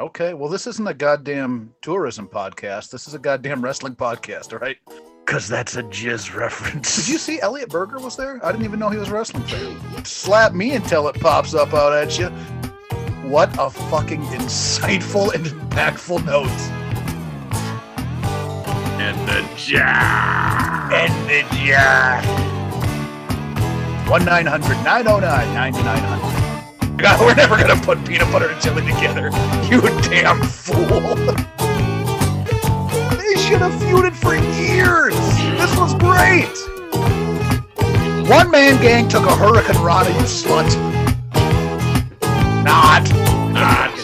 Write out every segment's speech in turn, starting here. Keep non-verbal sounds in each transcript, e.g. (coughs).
Okay, well, this isn't a goddamn tourism podcast. This is a goddamn wrestling podcast, all right? Because that's a jizz reference. Did you see Elliot Berger was there? I didn't even know he was a wrestling fan. Slap me until it pops up out at you. What a fucking insightful and impactful note. And the jack. And the jack. 1 900 909 9900. God, we're never to put peanut butter and jelly together. You damn fool. They should have feuded for years. This was great. One man gang took a hurricanrana, you slut. Not. Not.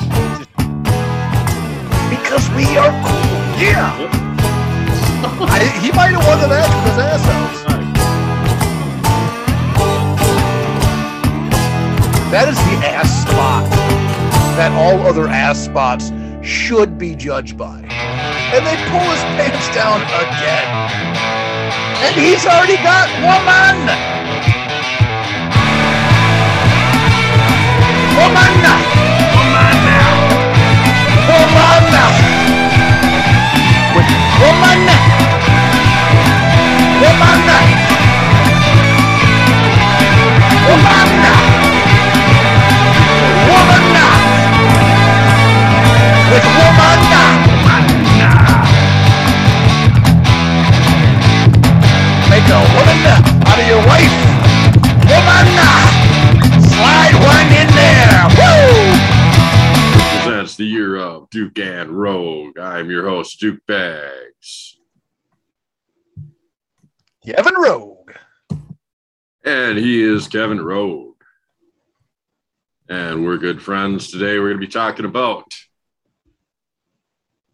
Because we are cool. Yeah. (laughs) I, he might have won the match with his ass out. That is the ass spot that all other ass spots should be judged by. And they pull his pants down again. And he's already got woman! Woman! Woman now. Woman! With woman! Woman! With woman! Make a woman out of your wife! Woman! Slide one in there! Woo! Presents the year of Duke and Rogue. I'm your host, Duke Bags. Kevin Rogue. And he is Kevin Rogue. And we're good friends. Today we're going to be talking about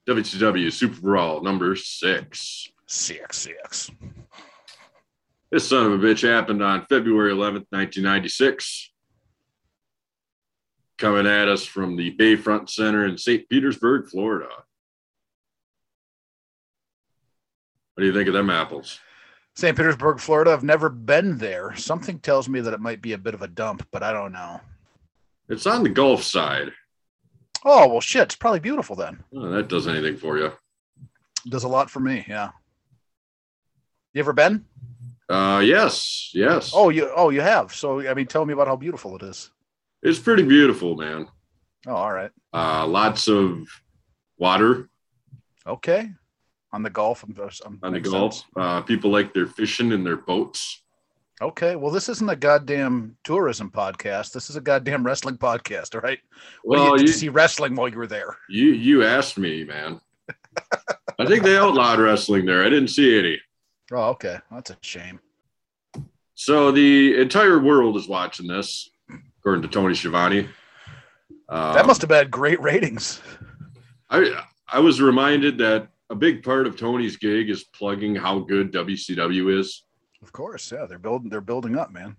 WCW Super Brawl number six. Six, six. This son of a bitch happened on February 11th, 1996. Coming at us from the Bayfront Center in St. Petersburg, Florida. What do you think of them apples? St. Petersburg, Florida. I've never been there. Something tells me that it might be a bit of a dump, but I don't know. It's on the Gulf side. Oh, well, shit. It's probably beautiful then. Oh, that does anything for you. Does a lot for me. Yeah. You ever been? Uh, yes, yes. Oh, you oh you have. So I mean, tell me about how beautiful it is. it's pretty beautiful, man. Oh, all right. Uh, lots of water Okay. On the Gulf. I'm, I'm, on the Gulf. Uh, people like their fishing in their boats. Okay. Well, this isn't a goddamn tourism podcast. This is a goddamn wrestling podcast. All right. What Well, you, did you, you see wrestling while you were there? you you asked me, man. I think they outlawed wrestling there. I didn't see any. Oh, okay. That's a shame. So the entire world is watching this, according to Tony Schiavone. Um, That must have had great ratings. I I was reminded that a big part of Tony's gig is plugging how good WCW is. Of course. Yeah. They're building. They're building up, man.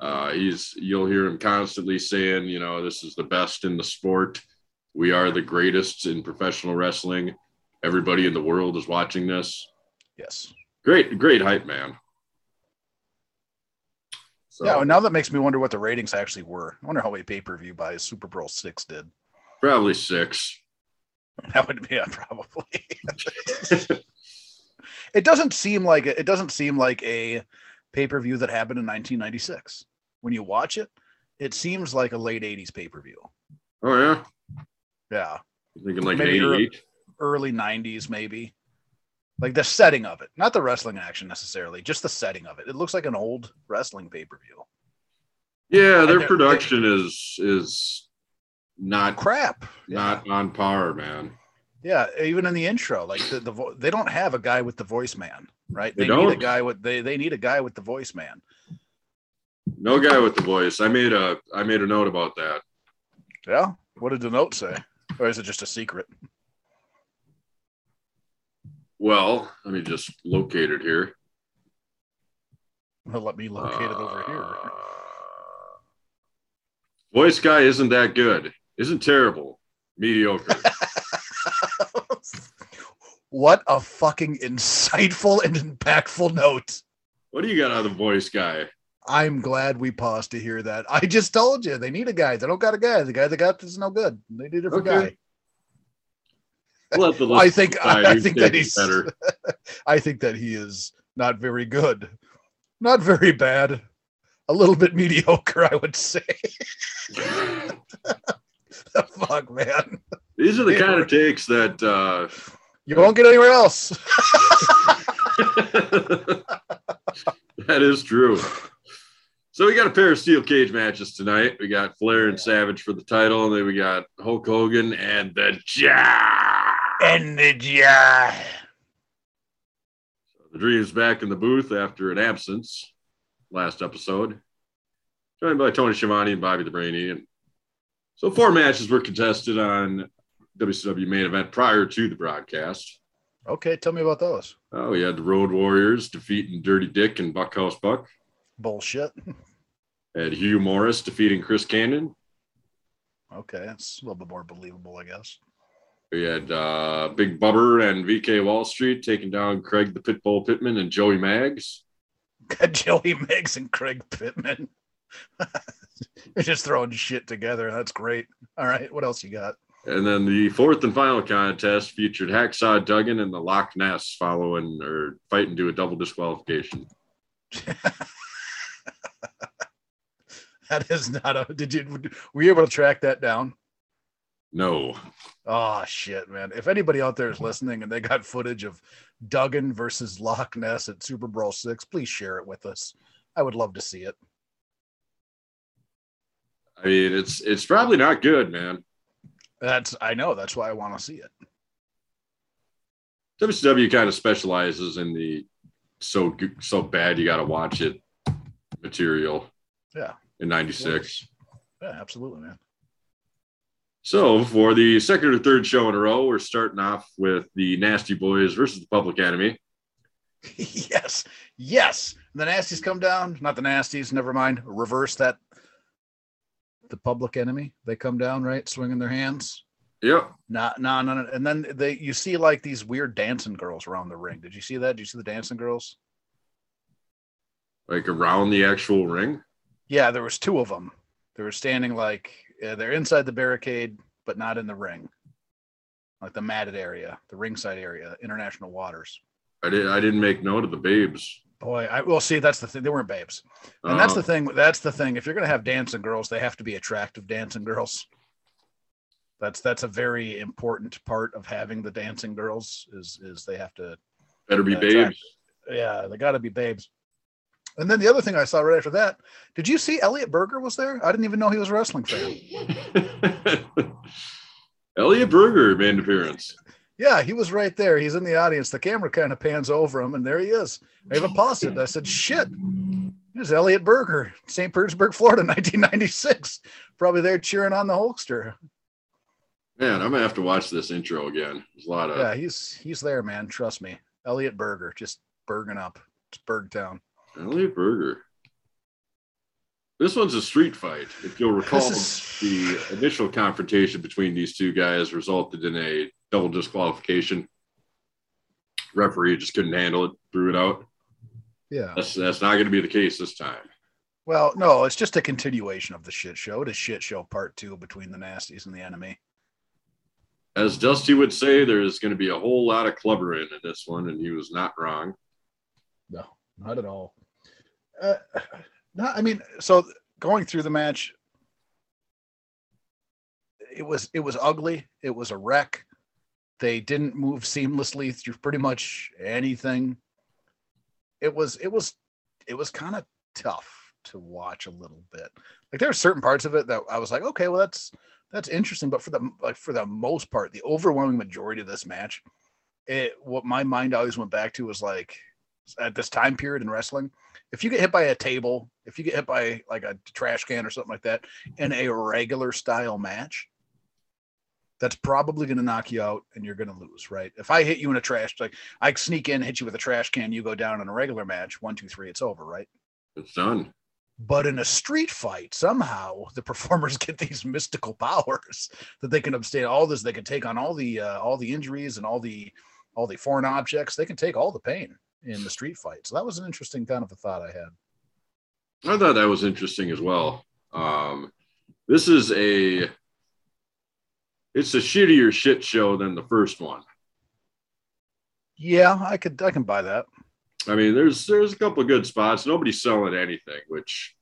Uh, he's you'll hear him constantly saying, you know, this is the best in the sport. We are the greatest in professional wrestling. Everybody in the world is watching this. Yes. Great, great hype, man. So, Yeah. Well, now that makes me wonder what the ratings actually were. I wonder how many pay per view buys SuperBrawl six did. probably six. (laughs) That would be yeah, probably. (laughs) it doesn't seem like it doesn't seem like a pay per view that happened in 1996. When you watch it, it seems like a late 80s pay per view. Oh yeah, Yeah, thinking like Maybe eighty-eight. early 90s maybe. Like the setting of it, not the wrestling action necessarily, just the setting of it. It looks like an old wrestling pay per view. Yeah, their production is is not Crap. not on par, man. Yeah, even in the intro, like the, the vo- they don't have a guy with the voice man, right? They They, need a guy with they they need a guy with the voice man. No guy with the voice. I made a I made a note about that. Yeah. What did the note say? Or is it just a secret? Well, let me just locate it here. Well, let me locate it over here. Uh, Voice guy isn't that good. Isn't terrible. Mediocre. (laughs) what a fucking insightful and impactful note. what do you got out of the voice guy? I'm glad we paused to hear that. I just told you they need a guy. They don't got a guy. The guy they got this is no good. They need a different Okay. guy. The (laughs) I think decide (laughs) I think that he's better. (laughs) I think that he is not very good. Not very bad. A little bit mediocre, I would say. the Fuck, man. These are the kind of takes that uh, You won't get anywhere else. (laughs) that is true. So we got a pair of steel cage matches tonight. We got Flair and Savage for the title, and then we got Hulk Hogan and the Giant. And the yeah. The Dream's back in the booth after an absence last episode, joined by Tony Schiavone and Bobby the Brainy. And so four matches were contested on WCW main event prior to the broadcast. Okay, tell me about those. Oh, we had the Road Warriors defeating Dirty Dick and Bunkhouse Buck. Bullshit. (laughs) Had Hugh Morrus defeating Chris Kanyon. Okay, that's a little bit more believable, I guess. We had uh, Big Bubba and VK Wall Street taking down Craig the Pitbull Pittman and Joey Maggs. Got (laughs) Joey Maggs and Craig Pittman. (laughs) They're just throwing shit together. That's great. All right, what else you got? And then the fourth and final contest featured Hacksaw Duggan and the Loch Ness following or fighting to a double disqualification. (laughs) That is not a. Did you were you able to track that down? No. Oh shit, man! If anybody out there is listening and they got footage of Duggan versus Loch Ness at SuperBrawl six, please share it with us. I would love to see it. I mean, it's it's probably not good, man. That's I know. That's why I want to see it. WCW kind of specializes in the so so bad you got to watch it material. Yeah. In '96. Yeah, absolutely, man. So for the second or third show in a row, we're starting off with the Nasty Boys versus the Public Enemy. (laughs) yes, yes. The nasties come down. Not the nasties. Never mind. Reverse that. The public enemy. They come down, right, swinging their hands. Yep. No, no, no, no. And then they, you see like these weird dancing girls around the ring. Did you see that? Did you see the dancing girls? Like around the actual ring. Yeah, there was two of them. They were standing like uh, they're inside the barricade, but not in the ring, like the matted area, the ringside area, international waters. I did. I didn't make note of the babes. Boy, I will see. That's the thing. They weren't babes, and that's Uh, the thing. That's the thing. If you're gonna have dancing girls, they have to be attractive dancing girls. That's that's a very important part of having the dancing girls. Is is they have to better be babes. yeah, they got to be babes. And then the other thing I saw right after that, did you see Elliot Berger was there? I didn't even know he was a wrestling fan. (laughs) Elliot Berger made an appearance. Yeah, he was right there. He's in the audience. The camera kind of pans over him, and there he is. I even paused it. I said, "Shit, there's Elliot Berger, St. Petersburg, Florida, (laughs) 1996. Probably there cheering on the Hulkster. Man, I'm gonna have to watch this intro again. There's a lot of Yeah, he's he's there, man. Trust me. Elliot Berger, just berging up. It's Bergtown. Elliot Berger. This one's a street fight. If you'll recall, is- the initial confrontation between these two guys resulted in a double disqualification. Referee just couldn't handle it, threw it out. Yeah. That's that's not going to be the case this time. Well, no, it's just a continuation of the shit show. It is shit show part two between the nasties and the enemy. As Dusty would say, there's going to be a whole lot of clubbering in this one, and he was not wrong. No, not at all. Uh, no, I mean, so going through the match, it was it was ugly. It was a wreck. They didn't move seamlessly through pretty much anything. It was it was it was kind of tough to watch a little bit. Like there are certain parts of it that I was like, okay, well that's that's interesting, but for the like for the most part, the overwhelming majority of this match, it what my mind always went back to was like at this time period in wrestling, if you get hit by a table, if you get hit by like a trash can or something like that in a regular style match, that's probably going to knock you out and you're going to lose, right? If I hit you in a trash, like I sneak in, hit you with a trash can, you go down in a regular match, one, two, three, it's over, right? It's done. But in a street fight, somehow the (laughs) performers get these mystical powers that they can abstain all this. They can take on all the uh, all the injuries and all the all the foreign objects. They can take all the pain in the street fight. So that was an interesting kind of a thought I had. I thought that was interesting as well. Um, this is a it's a shittier shit show than the first one. Yeah, I could I can buy that. I mean, there's there's a couple of good spots. Nobody's selling anything, which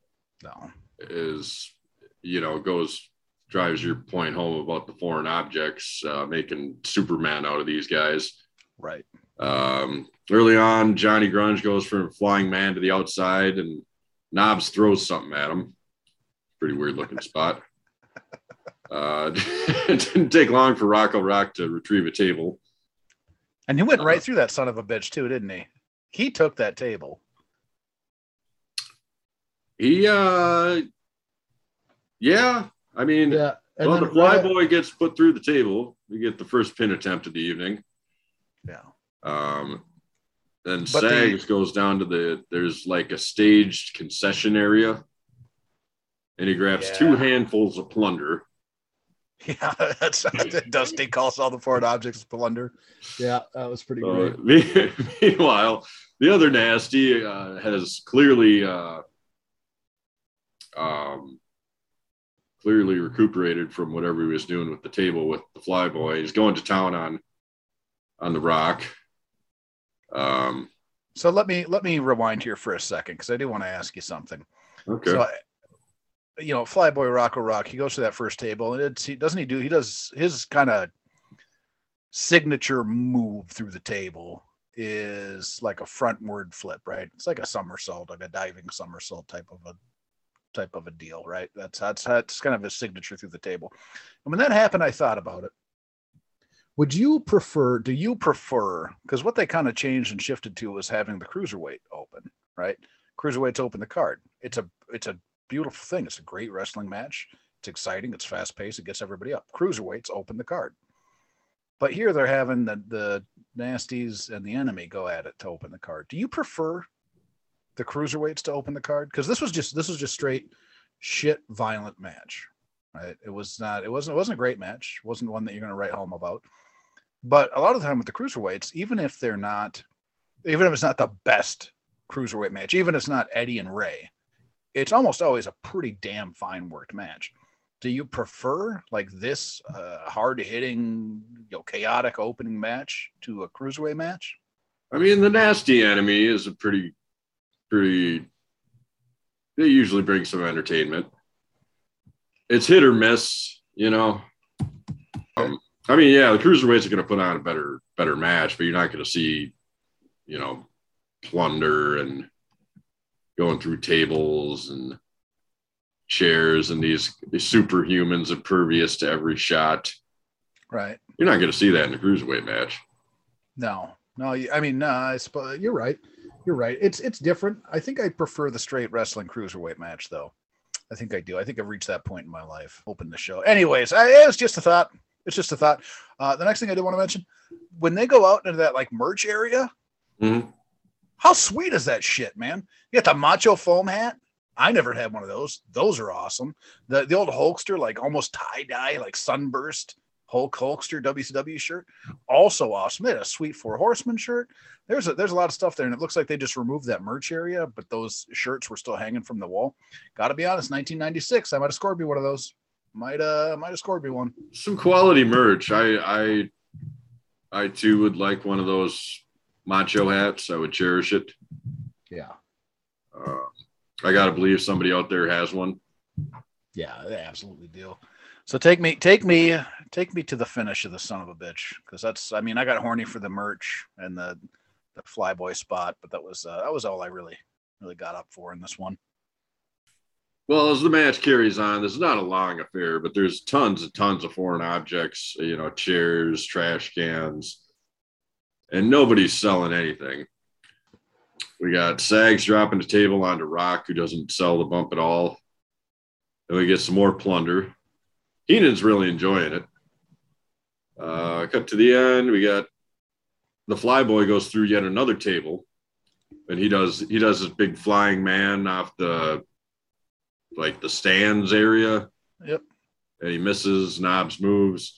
No. is you know goes drives your point home about the foreign objects uh, making Superman out of these guys. Right. Um, early on, Johnny Grunge goes from flying man to the outside, and Knobbs throws something at him. Pretty weird looking spot. (laughs) Uh, it (laughs) didn't take long for Rocco Rock to retrieve a table. And he went right Uh-huh. through that son of a bitch too, didn't he? He took that table. He, uh, yeah, I mean, Yeah. And well, the fly right- boy gets put through the table. We get the first pin attempt of the evening. Yeah. Um, then But the- Sags goes down to the there's like a staged concession area, and he grabs two handfuls of plunder. (laughs) Yeah, that's (laughs) Dusty calls all the foreign objects plunder. Yeah, that was pretty Uh, great. (laughs) meanwhile, the other nasty uh, has clearly uh, um, clearly recuperated from whatever he was doing with the table with the flyboy. He's going to town on on the rock. Um, So let me let me rewind here for a second because I do want to ask you something. okay. So, I- you know, Flyboy Rocco Rock, he goes to that first table and it's he doesn't he do he does his kind of signature move through the table is like a frontward flip, right? It's like a somersault, like a diving somersault type of a type of a deal, right? That's that's that's kind of his signature through the table. And when that happened, I thought about it. Would you prefer, do you prefer, because what they kind of changed and shifted to was having the cruiserweight open, right? Cruiserweight's open the card. It's a it's a beautiful thing. It's a great wrestling match. It's exciting. It's fast paced. It gets everybody up. Cruiserweights open the card. But here they're having the the nasties and the enemy go at it to open the card. Do you prefer the cruiserweights to open the card? Because this was just this was just straight shit violent match. Right? It was not it wasn't it wasn't a great match. It wasn't one that you're gonna write home about. But a lot of the time with the cruiserweights, even if they're not even if it's not the best cruiserweight match, even if it's not Eddie and Ray, it's almost always a pretty damn fine worked match. Do you prefer like this uh, hard hitting, you know, chaotic opening match to a cruiserweight match? I mean, the nasty enemy is a pretty, pretty. They usually bring some entertainment. It's hit or miss, you know. Um, I mean, yeah, the cruiserweights are going to put on a better, better match, but you're not going to see, you know, plunder and going through tables and chairs and these, these superhumans impervious to every shot. Right. You're not going to see that in a cruiserweight match. No, no. I mean, no. I suppose you're right. You're right. It's it's different. I think I prefer the straight wrestling cruiserweight match, though. I think I do. I think I've reached that point in my life. Open the show. Anyways, I, it's just a thought. It's just a thought. Uh, the next thing I do want to mention, when they go out into that like merch area, Mhm. How sweet is that shit, man? You got the macho foam hat. I never had one of those. Those are awesome. The the old Hulkster, like almost tie dye, like sunburst Hulk Hulkster WCW shirt, also awesome. They had a sweet Four Horsemen shirt. There's a there's a lot of stuff there, and it looks like they just removed that merch area, but those shirts were still hanging from the wall. Got to be honest, 1996. I might have scored me one of those. Might uh might have scored me one. some quality merch. I I I too would like one of those macho hats. I would cherish it. Yeah, Uh, I gotta believe somebody out there has one. yeah, they absolutely do. So take me, take me, take me to the finish of the son of a bitch, because that's. I mean, I got horny for the merch and the the flyboy spot, but that was uh, that was all I really really got up for in this one. Well, as the match carries on, this is not a long affair, but there's tons and tons of foreign objects. You know, chairs, trash cans, and nobody's selling anything. We got Sags dropping the table onto Rock, who doesn't sell the bump at all. Then we get some more plunder. Heenan's really enjoying it. Uh, cut to the end. We got the flyboy goes through yet another table, and he does he does this big flying man off the like the stands area. Yep. And he misses. Knobbs moves.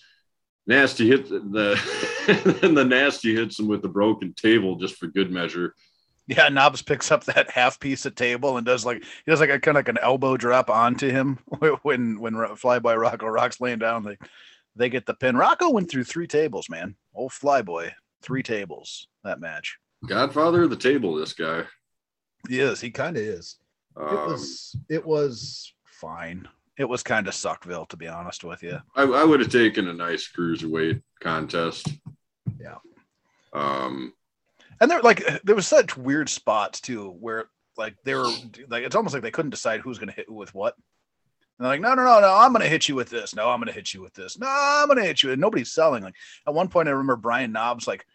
Nasty hit the (laughs) and the nasty hits him with the broken table just for good measure. Yeah, Knobbs picks up that half piece of table and does like he does like a kind of like an elbow drop onto him (laughs) when when Flyboy Rocco Rock's laying down. They they get the pin. Rocco went through three tables, man. Old Flyboy, three tables that match. Godfather of the table, this guy. He is. He kind of is. Um, It was. It was fine. It was kind of Suckville, to be honest with you. I, I would have taken a nice cruiserweight contest. Yeah. Um, And there like there was such weird spots too, where like they were like it's almost like they couldn't decide who's gonna hit who with what. And they're like, no, no, no, no, I'm gonna hit you with this. No, I'm gonna hit you with this. No, I'm gonna hit you. And nobody's selling. Like at one point, I remember Brian Knobbs like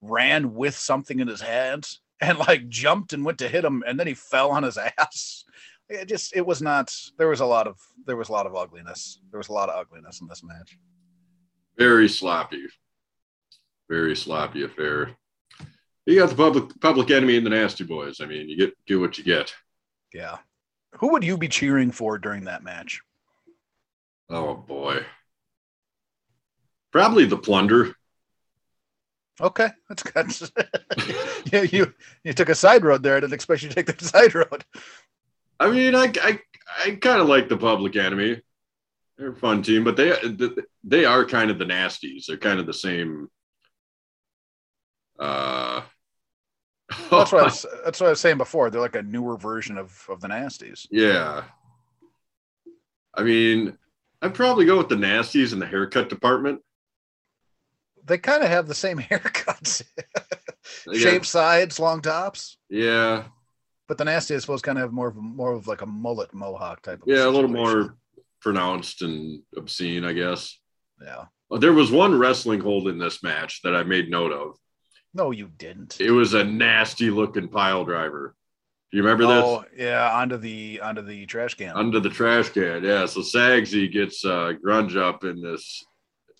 ran with something in his hands and like jumped and went to hit him, and then he fell on his (laughs) ass. It just it was not. There was a lot of there was a lot of ugliness. There was a lot of ugliness in this match. very sloppy, very sloppy affair. You got the public public enemy and the nasty boys. I mean, you get get what you get. Yeah. Who would you be cheering for during that match? Oh boy, probably the plunder. Okay, that's good. (laughs) yeah, you you took a side road there. I didn't expect you to take the (laughs) side road. I mean, I I, I kind of like the public enemy. They're a fun team, but they they are kind of the nasties. They're kind of the same. Uh, (laughs) That's what I was, (laughs) that's what I was saying before. They're like a newer version of of the nasties. Yeah. I mean, I'd probably go with the nasties in the haircut department. They kind of have the same (laughs) haircuts, shaved sides, long tops. yeah, But the nasty, I suppose, kind of have more of more of like a mullet mohawk type of. yeah, a little more pronounced and obscene, I guess. Yeah. Uh, There was one wrestling hold in this match that I made note of. No, you didn't. It was a nasty looking pile driver. Do you remember this? oh, yeah, onto the onto the trash can. Under the trash can. Yeah. So Sagsy gets uh, grunge up in this.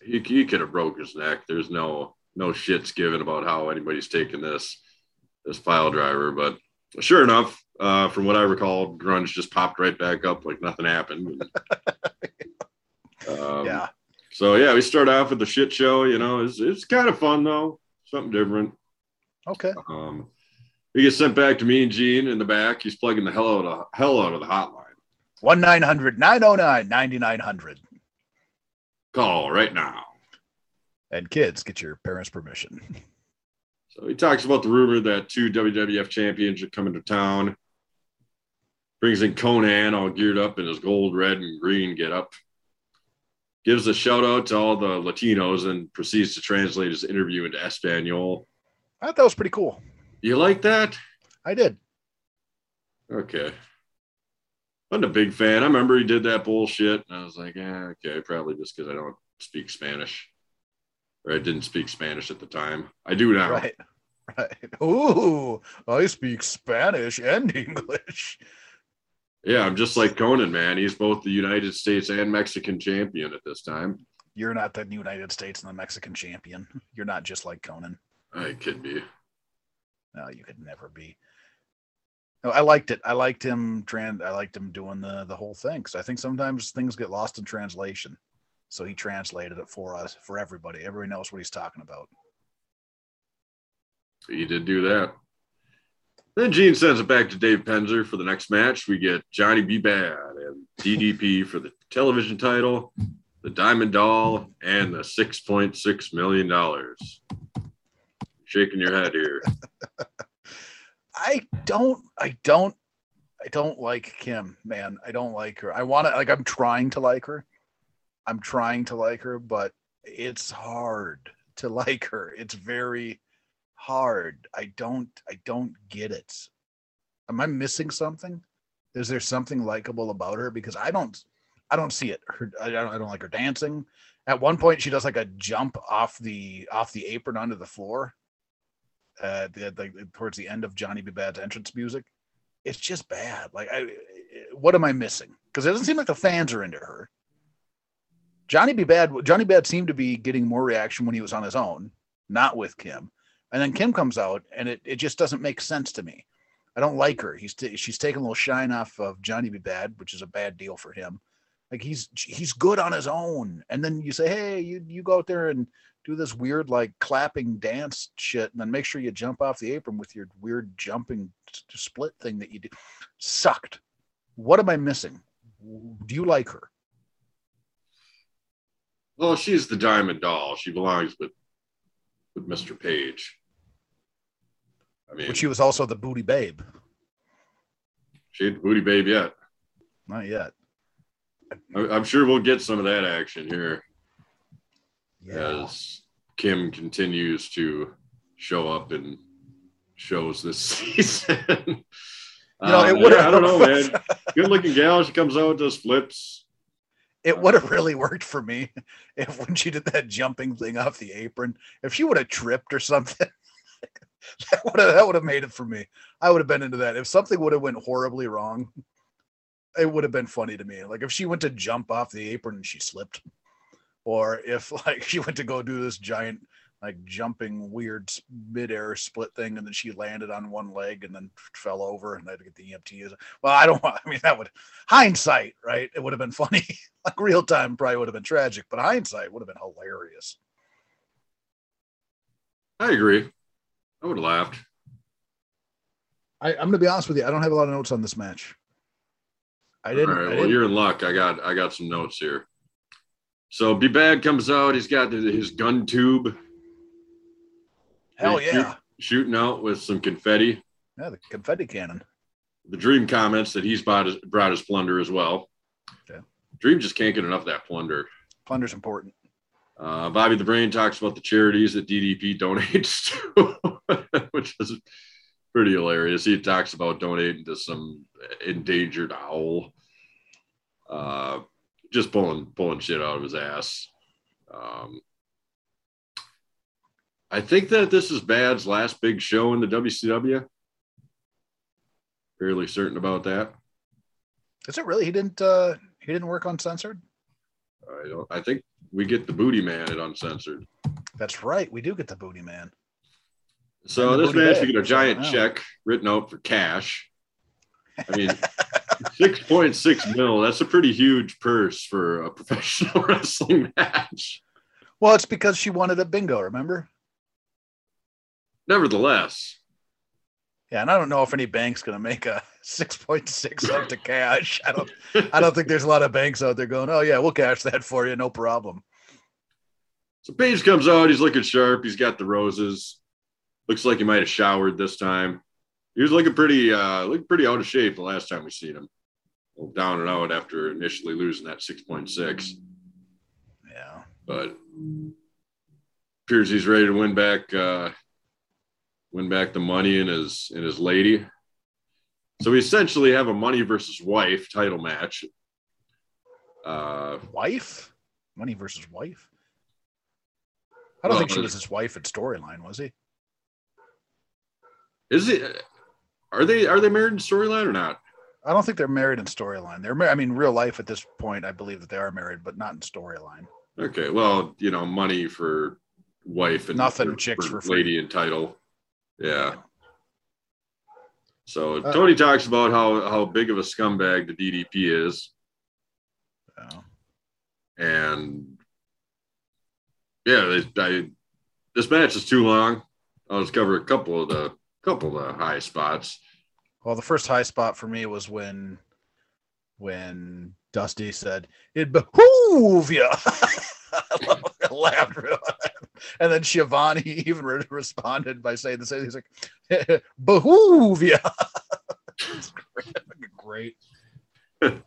He, he could have broke his neck. There's no no shits given about how anybody's taking this this pile driver, but sure enough, uh, from what I recall, grunge just popped right back up like nothing happened. (laughs) um, yeah. So yeah, we start off with the shit show. You know, it's it's kind of fun though, something different. Okay. Um, he gets sent back to me and Gene in the back. He's plugging the hell out of hell out of the hotline. One 909 9900 Call right now. And kids, get your parents' permission. (laughs) So he talks about the rumor that two WWF champions are coming to town. Brings in Konnan all geared up in his gold, red, and green get up. Gives a shout out to all the Latinos and proceeds to translate his interview into Espanol. I thought that was pretty cool. You like that? I did. Okay. I'm a big fan. I remember he did that bullshit. And I was like, yeah, okay, probably just because I don't speak Spanish. Or I didn't speak Spanish at the time. I do now. Right. Right. Ooh, I speak Spanish and English. Yeah, I'm just like Konnan, man. He's both the United States and Mexican champion at this time. You're not the United States and the Mexican champion. You're not just like Konnan. I could be. No, you could never be. No, I liked it. I liked him trans. I liked him doing the the whole thing because I think sometimes things get lost in translation. So he translated it for us, for everybody. Everybody knows what he's talking about. He did do that. Then Gene sends it back to Dave Penzer for the next match. We get Johnny B. Bad and DDP for the television title, the Diamond Doll, and the $6.6 million. Shaking your head here. (laughs) I don't. I don't. I don't like Kim, man. I don't like her. I want to like. I'm trying to like her. I'm trying to like her, but it's hard to like her. It's very hard. I don't. I don't get it. Am I missing something? Is there something likable about her? Because I don't. I don't see it. Her. I don't. I don't like her dancing. At one point, she does like a jump off the off the apron onto the floor uh the, the towards the end of Johnny B. Bad's entrance music. It's just bad. Like I what am I missing? Because it doesn't seem like the fans are into her. Johnny B. Bad Johnny Bad seemed to be getting more reaction when he was on his own, not with Kim. And then Kim comes out and it, it just doesn't make sense to me. I don't like her. He's t- she's taking a little shine off of Johnny B. Bad, which is a bad deal for him. Like he's he's good on his own. And then you say, hey, you you go out there and do this weird like clapping dance shit, and then make sure you jump off the apron with your weird jumping split thing that you do. Sucked. What am I missing? Do you like her? Well, she's the diamond doll. She belongs with with Mr. Page. I mean, but she was also the booty babe. She ain't the booty babe yet. Not yet. I'm sure we'll get some of that action here yeah. as Kim continues to show up in shows this (laughs) season. you know, um, yeah, I don't know, (laughs) man. Good looking gal. She comes out, does flips. It would have really worked for me (laughs) if when she did that jumping thing off the apron, if she would have tripped or something, (laughs) that would have that would have made it for me. I would have been into that. If something would have went horribly wrong, it would have been funny to me. Like if she went to jump off the apron and she slipped, or if (laughs) like she went to go do this giant like jumping weird midair split thing and then she landed on one leg and then fell over and I had to get the EMT. Well, I don't want, I mean, that would hindsight, right? It would have been funny. (laughs) like real time probably would have been tragic, but hindsight would have been hilarious. I agree. I would have laughed. I, am going to be honest with you. I don't have a lot of notes on this match. I didn't. All right, well, didn't. you're in luck. I got I got some notes here. So B Bad comes out. He's got his gun tube. Hell yeah! Shoot, shooting out with some confetti. Yeah, the confetti cannon. The Dream comments that he's brought his, brought his plunder as well. Okay. Dream just can't get enough of that plunder. Plunder's important. Uh, Bobby the Brain talks about the charities that DDP (laughs) donates to, (laughs) which is pretty hilarious. He talks about donating to some endangered owl. Uh, just pulling pulling shit out of his ass. Um, I think that this is Bad's last big show in the WCW. Fairly certain about that. Is it really? He didn't. uh He didn't work uncensored. I don't. I think we get the Booty Man at uncensored. That's right. We do get the Booty Man. So this match, should get a giant check written out for cash. I mean, (laughs) six point six mil. That's a pretty huge purse for a (laughs) professional wrestling match. Well, it's because she wanted a bingo. Remember? Nevertheless. Yeah, and I don't know if any bank's going to make a (laughs) six point six out to cash. I don't. I don't think there's a lot of banks out there going, "Oh yeah, we'll cash that for you, no problem." So Page comes out. He's looking sharp. He's got the roses. Looks like he might have showered this time he was looking pretty uh looking pretty out of shape the last time we seen him. Well down and out after initially losing that 6.6. Yeah. But appears he's ready to win back uh win back the money and his and his lady. So we essentially have a money versus wife title match. Uh wife? Money versus wife? I don't well, think she was his wife at storyline, was he? Is it are they are they married in storyline or not? I don't think they're married in storyline. They're I mean, real life at this point, I believe that they are married, but not in storyline. Okay, well, you know, money for wife and nothing for, chicks for, for lady and title. Yeah. So uh, Tony talks about how how big of a scumbag the DDP is. Yeah. And yeah, they, I, this match is too long. I'll just cover a couple of the couple of the high spots. Well, the first high spot for me was when when Dusty said it behoove you. (laughs) I (laughs) laughed real and then Schiavone (laughs) even responded by saying the same. He's like, (laughs) "Behoove you." great. that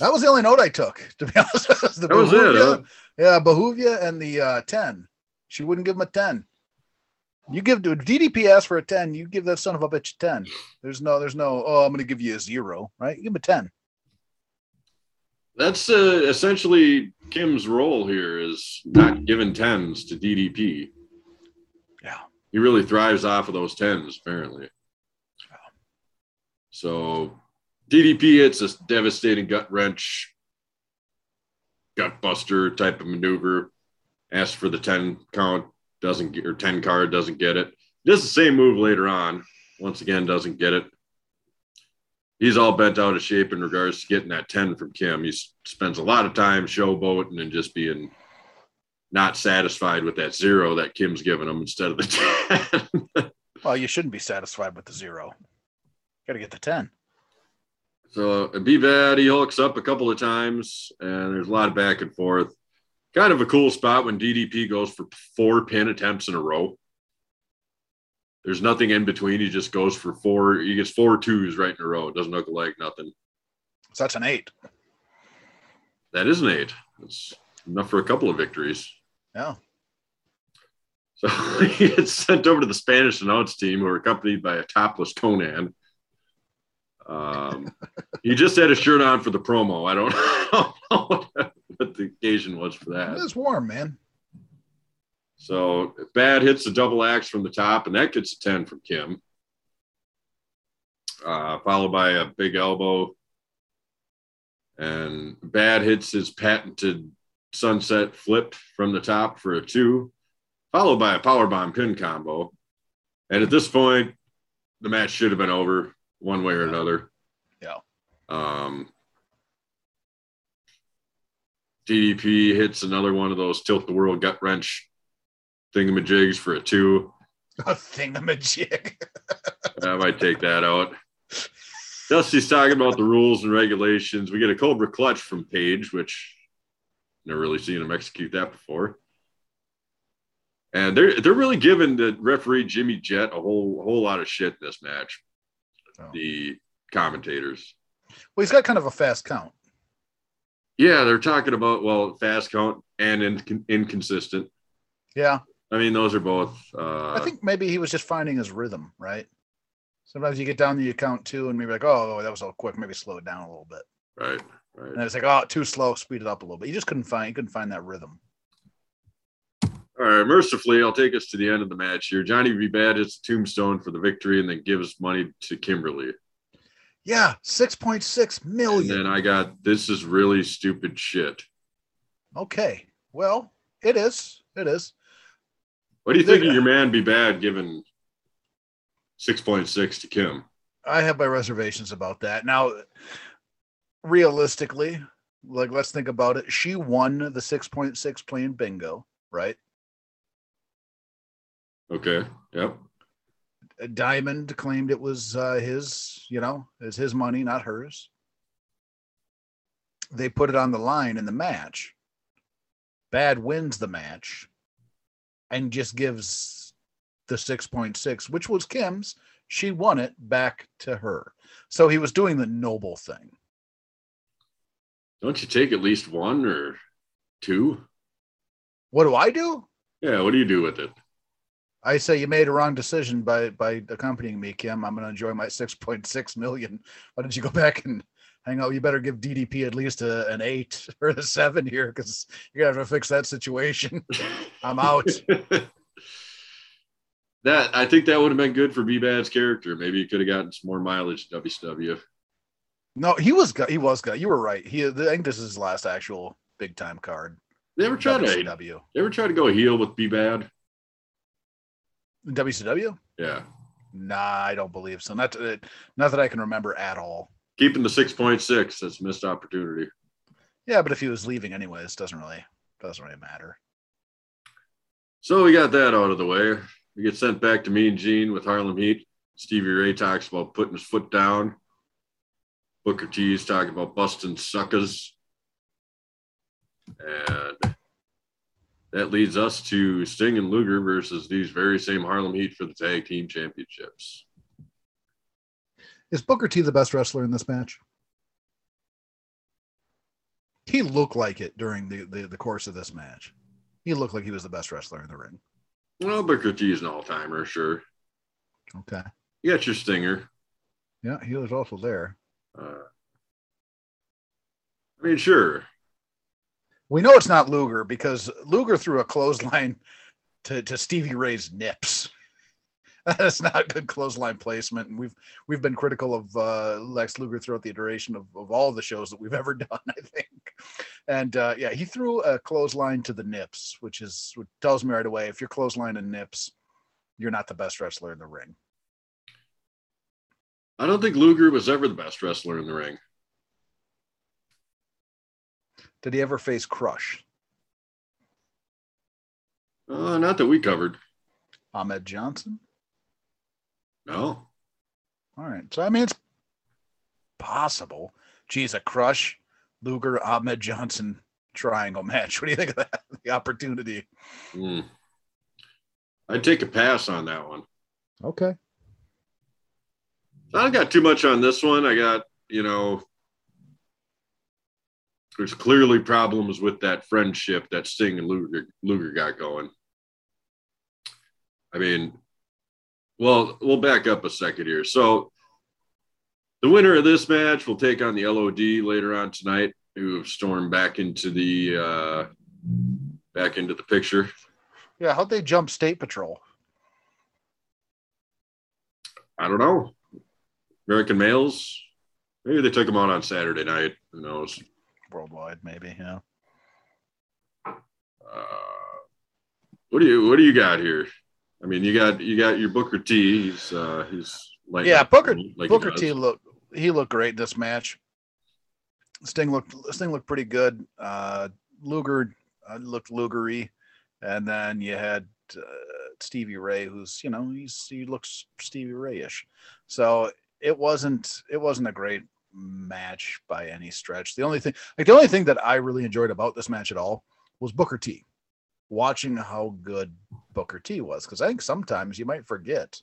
was the only note I took, to be honest. the that was it. Huh? Yeah, behoove and the uh, ten. She wouldn't give him a ten. You give to DDP asked for a 10, you give that son of a bitch a 10. There's no, there's no, oh, I'm going to give you a zero, right? You give him a 10. That's uh, essentially Kim's role here is not giving 10s to DDP. Yeah. He really thrives off of those 10s, apparently. Yeah. So DDP hits a devastating gut wrench, gut buster type of maneuver, asks for the 10 count, doesn't get or 10 card doesn't get it. Does the same move later on. Once again, doesn't get it. He's all bent out of shape in regards to getting that 10 from Kim. He spends a lot of time showboating and just being not satisfied with that zero that Kim's giving him instead of the (laughs) 10. well, you shouldn't be satisfied with the zero. Got to get the 10. So be bad. He hooks up a couple of times, and there's a lot of back and forth. Kind of a cool spot when DDP goes for four pin attempts in a row. There's nothing in between. He just goes for four. He gets four twos right in a row. It doesn't look like nothing. So that's an eight. That is an eight. That's enough for a couple of victories. Yeah. So (laughs) he gets sent over to the Spanish announce team, who are accompanied by a topless Konnan. Um, (laughs) he just had a shirt on for the promo. I don't, I (laughs) don't know what, what the occasion was for that. It's warm, man. So Bad hits a double axe from the top, and that gets a 10 from Kim. Uh, followed by a big elbow. And Bad hits his patented sunset flip from the top for a two, followed by a power bomb pin combo. And at this point, the match should have been over one way or another. Yeah. Um, DDP hits another one of those tilt the world gut wrench thingamajigs for a two. (laughs) A thingamajig. (laughs) I might take that out. Dusty's talking about the rules and regulations. We get a Cobra clutch from Page, which never really seen him execute that before. And they're they're really giving the referee Jimmy Jet a whole whole lot of shit in this match. Oh. The commentators. Well, he's got kind of a fast count. Yeah, they're talking about well, fast count and in, inconsistent. Yeah. I mean, those are both. Uh, I think maybe he was just finding his rhythm, right? Sometimes you get down the account two and maybe like, oh, that was all quick. Maybe slow it down a little bit. Right. Right. And it's like, oh, too slow. Speed it up a little bit. You just couldn't find. You couldn't find that rhythm. All right. Mercifully, I'll take us to the end of the match here. Johnny B. Bad hits tombstone for the victory and then gives money to Kimberly. Yeah, six point six million. And then I got this is really stupid shit. Okay. Well, it is. It is. What do you think of your man be bad given 6.6 to Kim? I have my reservations about that. Now, realistically, like let's think about it. She won the 6.6 playing bingo, right? Okay. Yep. Diamond claimed it was uh, his, you know, it's his money, not hers. They put it on the line in the match. Bad wins the match and just gives the 6.6, which was Kim's. She won it back to her. So he was doing the noble thing. Don't you take at least one or two? What do I do? Yeah, what do you do with it? I say you made a wrong decision by by accompanying me, Kim. I'm going to enjoy my 6.6 million. Why don't you go back and hang out? You better give DDP at least a, an eight (laughs) or a seven here because you're gonna have to fix that situation. (laughs) I'm out. (laughs) that I think that would have been good for B Bad's character. Maybe he could have gotten some more mileage WCW. No, he was good. He was good. You were right. He I think this is his last actual big time card. They ever tried WCW. to they ever tried to go heel with B Bad? WCW? Yeah. Nah, I don't believe so. Not uh, not that I can remember at all. Keeping the six point six, that's missed opportunity. Yeah, but if he was leaving anyways, doesn't really doesn't really matter. So we got that out of the way. We get sent back to Mean Gene with Harlem Heat. Stevie Ray talks about putting his foot down. Booker T is talking about busting suckers. And that leads us to Sting and Luger versus these very same Harlem Heat for the tag team championships. Is Booker T the best wrestler in this match? He looked like it during the, the, the course of this match. He looked like he was the best wrestler in the ring. Well, Booker T is an all timer, sure. Okay. You got your stinger. Yeah, he was also there. Uh, I mean, sure. We know it's not Luger because Luger threw a clothesline (laughs) to, to Stevie Ray's nips. (laughs) That's not good clothesline placement. And we've we've been critical of uh, Lex Luger throughout the iteration of, of all the shows that we've (laughs) ever done, I think. And uh, yeah, he threw a clothesline to the nips, which is what tells me right away if you're clothesline and nips, you're not the best wrestler in the ring. I don't think Luger was ever the best wrestler in the ring. Did he ever face Crush? Uh, not that we covered. Ahmed Johnson? No. All right. So, I mean, it's possible. Geez, a Crush, Luger, Ahmed Johnson triangle (laughs) match. What do you think of that? (laughs) The opportunity. Mm. I'd take a pass on that one. Okay. I don't got too much on this one. I got, you know, there's clearly problems with that friendship that Sting and Luger, Luger got going. I mean, well, we'll back up a second here. So, the winner of this match will take on the LOD later on tonight, who have stormed back into the uh, back into the picture. Yeah, how'd they jump State Patrol? I don't know. American males. Maybe they took them out on Saturday night. Who knows? Worldwide, maybe. Yeah. Uh, what do you What do you got here? I mean, you got you got your Booker T. He's uh, he's like yeah, Booker like Booker T. Look, he looked great this match. Sting looked Sting looked pretty good. Uh, Luger uh, looked Lugery, and then you had uh, Stevie Ray, who's you know he's he looks Stevie Ray-ish. So it wasn't it wasn't a great match by any stretch. The only thing like the only thing that I really enjoyed about this match at all was Booker T. Watching how good Booker T was because I think sometimes you might forget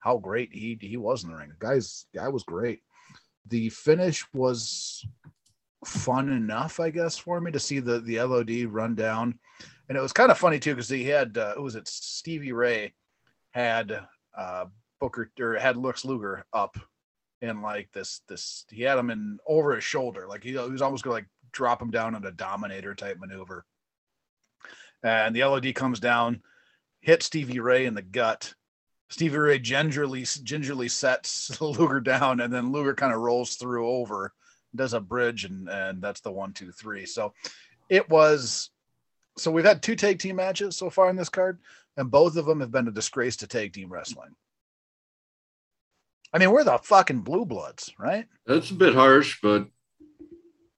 how great he he was in the ring. Guy's guy was great. The finish was fun enough, I guess, for me to see the the LOD run down, and it was kind of funny too because he had uh, was it Stevie Ray had uh, Booker or had Lex Luger up in like this this he had him in over his shoulder like he, he was almost gonna like drop him down in a dominator type maneuver and the lod comes down hits stevie ray in the gut stevie ray gingerly gingerly sets (laughs) luger down and then luger kind of rolls through over does a bridge and and that's the one two three so it was so we've had two tag team matches so far in this card and both of them have been a disgrace to tag team wrestling I mean, we're the fucking blue bloods, right? That's a bit harsh, but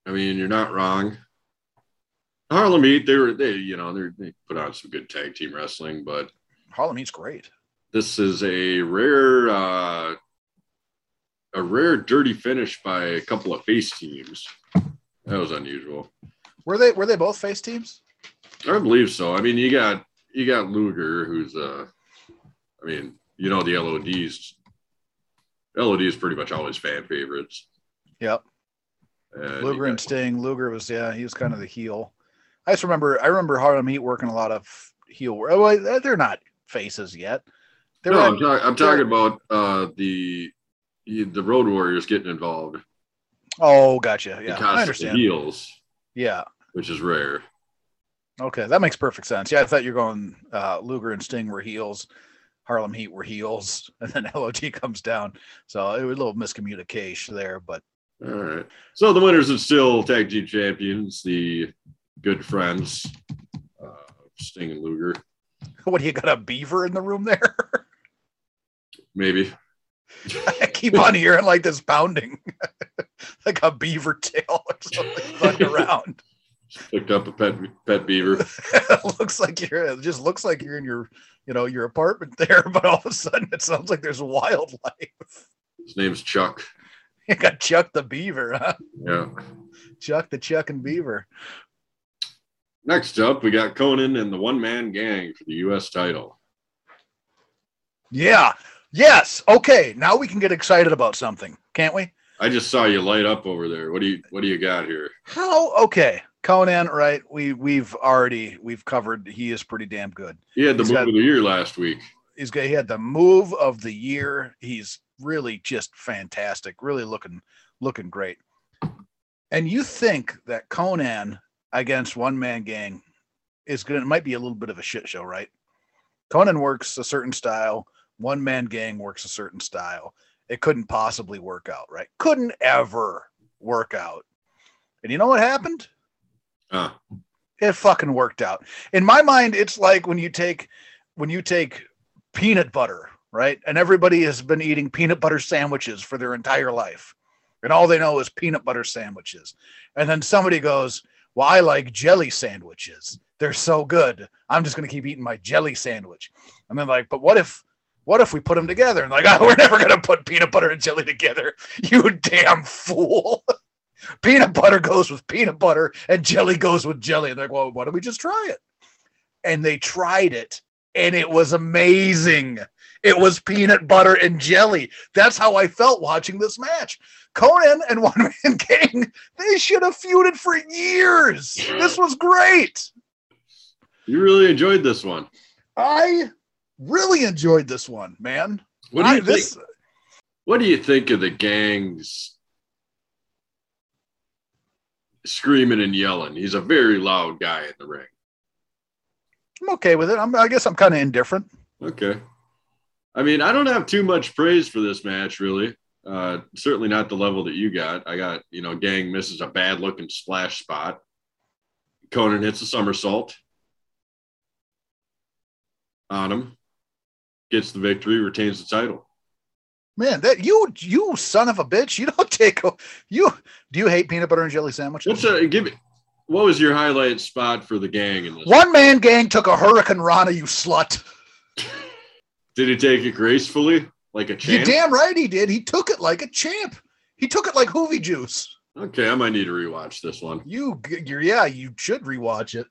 I mean, you're not wrong. Harlem Heat, they were they, you know, they put on some good tag team wrestling, but Harlem Heat's great. This is a rare uh a rare dirty finish by a couple of face teams. That was unusual. Were they were they both face teams? I believe so. I mean, you got you got Luger, who's uh I mean, you know the LODs LOD is pretty much always fan favorites. Yep. And Luger and Sting. Luger was yeah, he was kind of the heel. I just remember I remember Harlem Heat working a lot of heel. Well, they're not faces yet. They're no, I'm, ta- I'm talking about uh, the the Road Warriors getting involved. Oh, gotcha. Yeah, I understand. Heels. Yeah, which is rare. Okay, that makes perfect sense. Yeah, I thought you're going uh, Luger and Sting were heels. Harlem Heat were heels, (laughs) and then LOD comes down. So it was a little miscommunication there, but all right. So the winners are still tag team champions, the good friends, uh, Sting and Luger. (laughs) What do you got a beaver in the room there? (laughs) Maybe. I keep on hearing like this pounding, (laughs) like a beaver tail or something running around. Picked up a pet pet beaver. looks like you're. It just looks like you're in your you know your apartment there, but all of a sudden it sounds like there's wildlife. His name's Chuck. You got Chuck the Beaver, huh? Yeah. Chuck the Chuck and Beaver. Next up, we got Konnan and the One Man Gang for the U.S. title. Yeah. Yes. Okay. Now we can get excited about something, can't we? I just saw you light up over there. What do you What do you got here? How? Okay. Konnan, right? We we've already we've covered. He is pretty damn good. He had the he's move got, of the year last week. He's got he had the move of the year. He's really just fantastic. Really looking looking great. And you think that Konnan against one man gang is gonna might be a little bit of a shit show, right? Konnan works a certain style. One man gang works a certain style. It couldn't possibly work out, right? Couldn't ever work out. And you know what happened? Uh. It fucking worked out. In my mind, it's like when you take when you take peanut butter right? And everybody has been eating peanut butter sandwiches for their entire life. And all they know is peanut butter sandwiches. And then somebody goes, Well, I like jelly sandwiches. They're so good. I'm just going to keep eating my jelly sandwich. And then, like, but what if what if we put them together? And like, oh, (laughs) we're never gonna put peanut butter and jelly together. (laughs) You damn fool. (laughs) peanut butter goes with peanut butter and jelly goes with jelly. And they're like, well, why don't we just try it? And they tried it, and it was amazing. It was peanut butter and jelly. That's how I felt watching this match. Konnan and (laughs) One Man Gang, they should have feuded for years. This was great. You really enjoyed this one. I really enjoyed this one, man. What do you I- think? this- What do you think of the gangs screaming and yelling? He's a very loud guy in the ring. I'm okay with it. I'm, I guess I'm kind of indifferent. Okay. I mean, I don't have too much praise for this match, really. Uh, certainly not the level that you got. I got, you know, Gang misses a bad looking splash spot. Konnan hits a somersault on him, gets the victory, retains the title. Man, that you you son of a bitch. You don't (laughs) take a- you do you hate peanut butter and jelly sandwiches? What's a give me? What was your highlight spot for the gang in this? One man gang took a hurricanrana, you slut. (laughs) Did he take it gracefully, like a champ. You damn right he did. He took it like a champ. He took it like hoovy juice. Okay, I might need to rewatch this one. You, you're, yeah, you should rewatch it.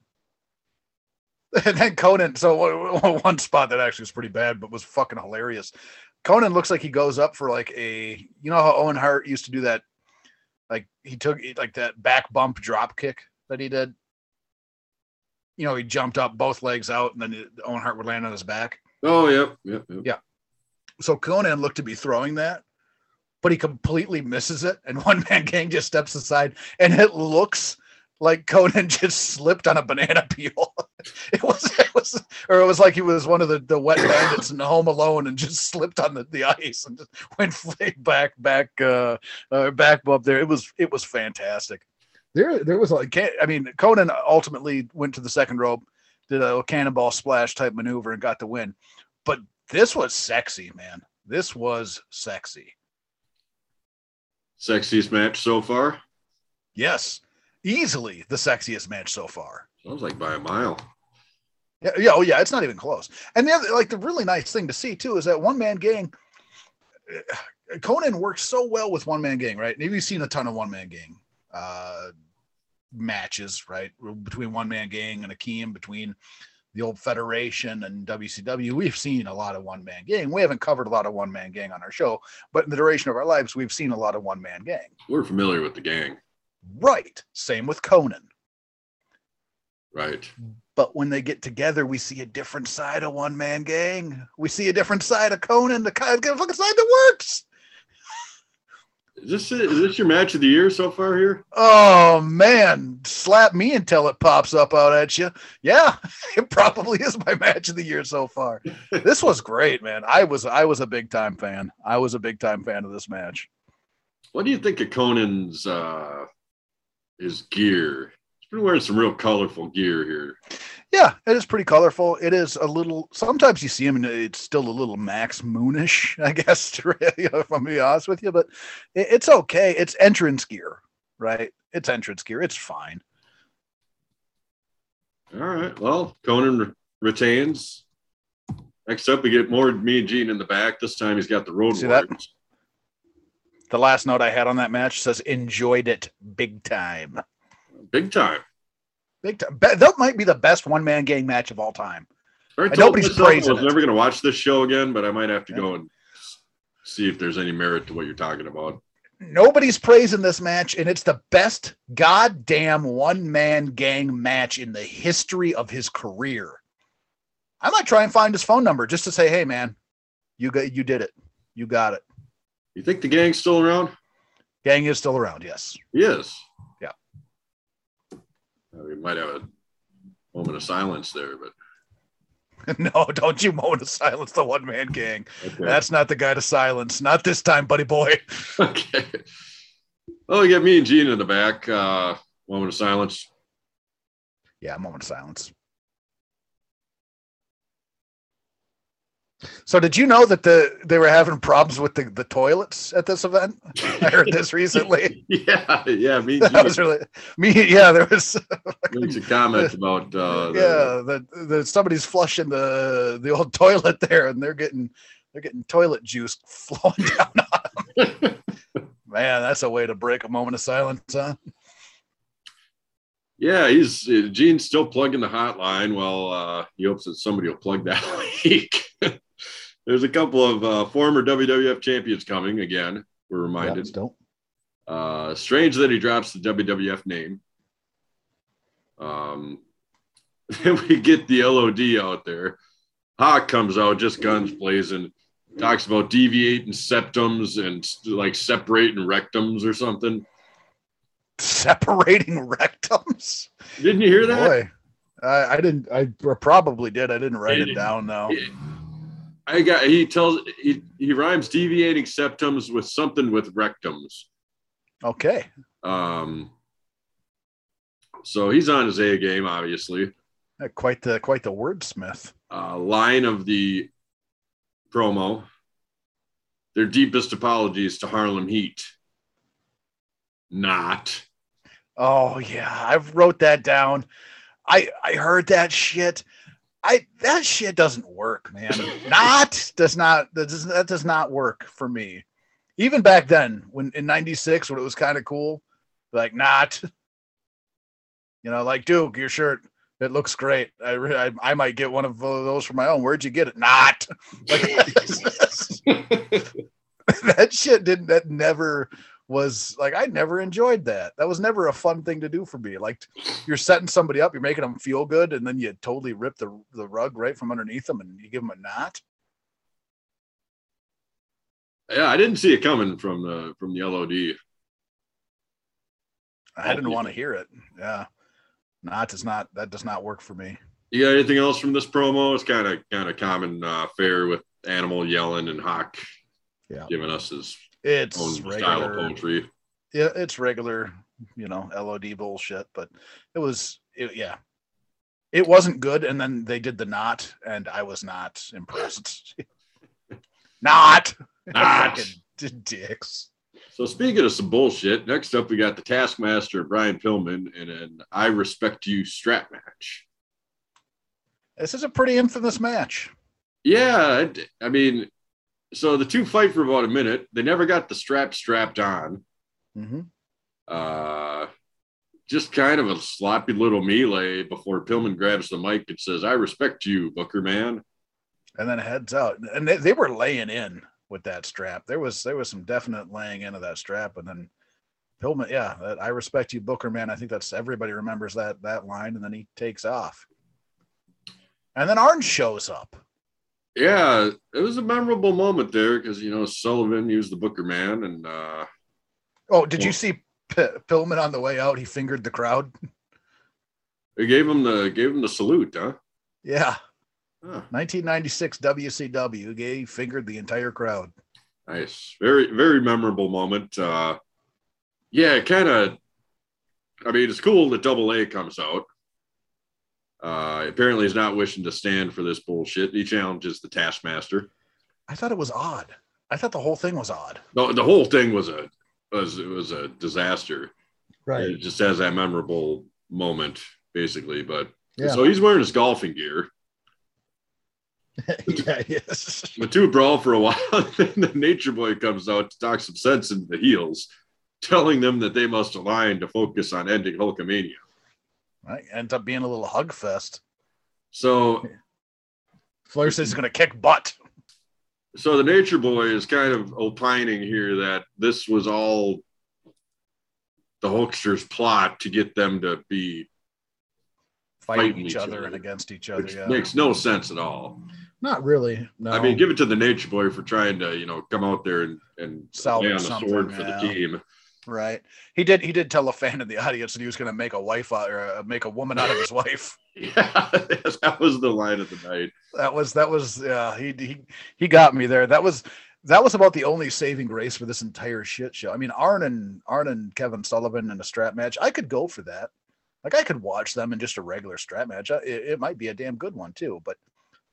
(laughs) And then Konnan. So one- one spot that actually was pretty bad, but was fucking hilarious. Konnan looks like he goes up for like a, you know how Owen Hart used to do that, like he took like that back bump drop kick that he did. You know, he jumped up both legs out, and then Owen Hart would land on his back. Oh, yep, yep, yep. Yeah. So Konnan looked to be throwing that, but he completely misses it. And (laughs) one man gang just steps aside, and it looks like Konnan (laughs) just slipped on a banana peel. (laughs) it was, it was, or it was like he was one of the, the wet (coughs) bandits in Home Alone and just slipped on the, the ice and just went back, back, uh, uh, back up there. It was, it was fantastic. There, there was like, I mean, Konnan ultimately went to the second rope, did a cannonball splash type maneuver and got the win. But this was sexy, man. This was sexy. Sexiest match so far. Yes, easily the sexiest match so far. Sounds like by a mile. Yeah, yeah, oh yeah, it's not even close. And the other, like the really nice thing to see too is that one man gang. (sighs) Konnan works so well with one man gang, right? And you've seen a ton of one man gang uh, matches, right? Between one man gang and Akeem, between the old Federation and WCW. We've seen a lot of one man gang. We haven't covered a lot of one man gang on our show, but in the duration of our lives, we've seen a lot of one man gang. We're familiar with the gang, Right. Same with Konnan. right? But when they get together, we see a different side of one man gang. We see a different side of Konnan, the kind of fucking side that works. Is this is this your match of the year so far here? Oh man, slap me until it pops up out at you. Yeah, (laughs) it probably is my match of the year so far. this was great, man. I was I was a big time fan. I was a big time fan of this match. What do you think of Konnan's uh his gear? He's been wearing some real colorful gear here. Yeah, it is pretty colorful. It is a little. Sometimes you see him, and it's still a little Max Moonish, (laughs) I guess. To (laughs) really, if I'm being honest with you, but it, it's okay. It's entrance gear, right? It's entrance gear. It's fine. All right. Well, Konnan re- retains. Next up, we get more Mean Gene in the back. This time he's got the road See that? The last note I had on that match says enjoyed it big time. Big time. Big time. That might be the best one man gang match of all time. I told nobody's myself I was it. never going to watch this show again, but I might have to Yeah. go and see if there's any merit to what you're talking about. Nobody's praising this match, and it's the best goddamn one man gang match in the history of his career. I might try and find his phone number just to say, "Hey, man, you got you did it, you got it." You think the gang's still around? Gang is still around, yes. Yes. We might have a moment of silence there, but (laughs) no, don't you moan to silence the one man gang. okay. That's not the guy to silence. Not this time, buddy boy. (laughs) okay. Oh, you got Mean Gene in the back. Uh, moment of silence. Yeah, moment of silence. So did you know that the they were having problems with the, the toilets at this event? I heard this (laughs) recently. yeah, yeah, me (laughs) That was really me. Yeah, there was. (laughs) Makes a comment about uh, the- yeah, that that somebody's flushing the the old toilet there, and they're getting they're getting toilet juice flowing down on them. Man, that's a way to break a moment of silence, huh? Yeah, he's uh, Gene's still plugging the hotline. Well, uh, he hopes that somebody will plug that week. There's a couple of uh, former WWF champions coming again. We're reminded. don't. Uh, strange that he drops the WWF name. Um, (laughs) then we get the LOD out there. Hawk comes out, just guns blazing, talks about deviating septums and like separating rectums or something. Separating rectums. Didn't you hear that? Boy, I, I didn't. I probably did. I didn't write He it down though. I got. He tells he he rhymes deviating septums with something with rectums. Okay. Um. So he's on his A game, obviously. Uh, Quite the quite the wordsmith. uh, line of the promo. Their deepest apologies to Harlem Heat. Not. Oh yeah, I wrote that down. I I heard that shit. I that shit doesn't work, man. not does not that does that does not work for me. Even back then, when in '96, when it was kind of cool, like not. You know, like Duke, your shirt it looks great. I, re- I I might get one of those for my own. Where'd you get it? Not (laughs) like (laughs) (laughs) that shit didn't that never was like I never enjoyed that. That was never a fun thing to do for me. Like you're setting somebody up, you're making them feel good, and then you totally rip the the rug right from underneath them and you give them a knot. yeah, I didn't see it coming from the from the LOD. I didn't want to hear it. Yeah. Knot does not that does not work for me. You got anything else from this promo? It's kind of kind of common uh, fare with Animal yelling and Hawk Yeah. giving us his It's own style of regular. poetry. Yeah, it's regular, you know, LOD bullshit, but it was it, yeah. It wasn't good, and then they did the knot, and I was not impressed. (laughs) not Not. (laughs) Dicks. So speaking of some bullshit, next up we got the Taskmaster Brian Pillman in an "I Respect You" strap match. This is a pretty infamous match. Yeah, I mean, so the two fight for about a minute. They never got the strap strapped on. Mm-hmm. Uh, just kind of a sloppy little melee before Pillman grabs the mic and says, "I respect you, Booker man." And then heads out, and they, they were laying in with that strap. There was there was some definite laying in of that strap, and then Pillman, yeah, that I respect you, Booker man. I think that's everybody remembers that that line, and then he takes off, and then Arn shows up. Yeah, it was a memorable moment there because you know Sullivan used the Booker man, and uh, Oh, did you see P- Pillman on the way out? He fingered the crowd. they gave him the gave him the salute, huh? Yeah, Huh, 1996 WCW. Gay fingered the entire crowd. nice, very very memorable moment. Uh, yeah, kind of. I mean, it's cool that Double A comes out. Uh, apparently, he's not wishing to stand for this bullshit. He challenges the Taskmaster. I thought it was odd. I thought the whole thing was odd. The, the whole thing was a was it was a disaster. Right. It just has that memorable moment, basically. But Yeah. so he's wearing his golfing gear. (laughs) yeah. Yes. The two brawl for a while. (laughs) then the Nature Boy comes out to talk some sense into the heels, telling them that they must align to focus on ending Hulkamania. Right. Ends up being a little hug fest. So, Flair says he's going to kick butt. so the Nature Boy is kind of opining here that this was all the Hulkster's plot to get them to be, Fighting, Fighting each, each other, other. and against each other. Yeah. makes no sense at all. Not really. No. I mean, give it to the Nature Boy for trying to, you know, come out there and, and Salvage lay on the something, sword for yeah. the team. Right. He did. He did tell a fan in the audience that he was going to make a wife out or uh, make a woman out of his wife. (laughs) Yeah, (laughs) that was the line of the night. That was that was yeah. He he he got me there. That was that was about the only saving grace for this entire shit show. I mean, Arn and Arn and Kevin Sullivan in a strap match. I could go for that. Like I could watch them in just a regular strap match. I- It, it might be a damn good one too. But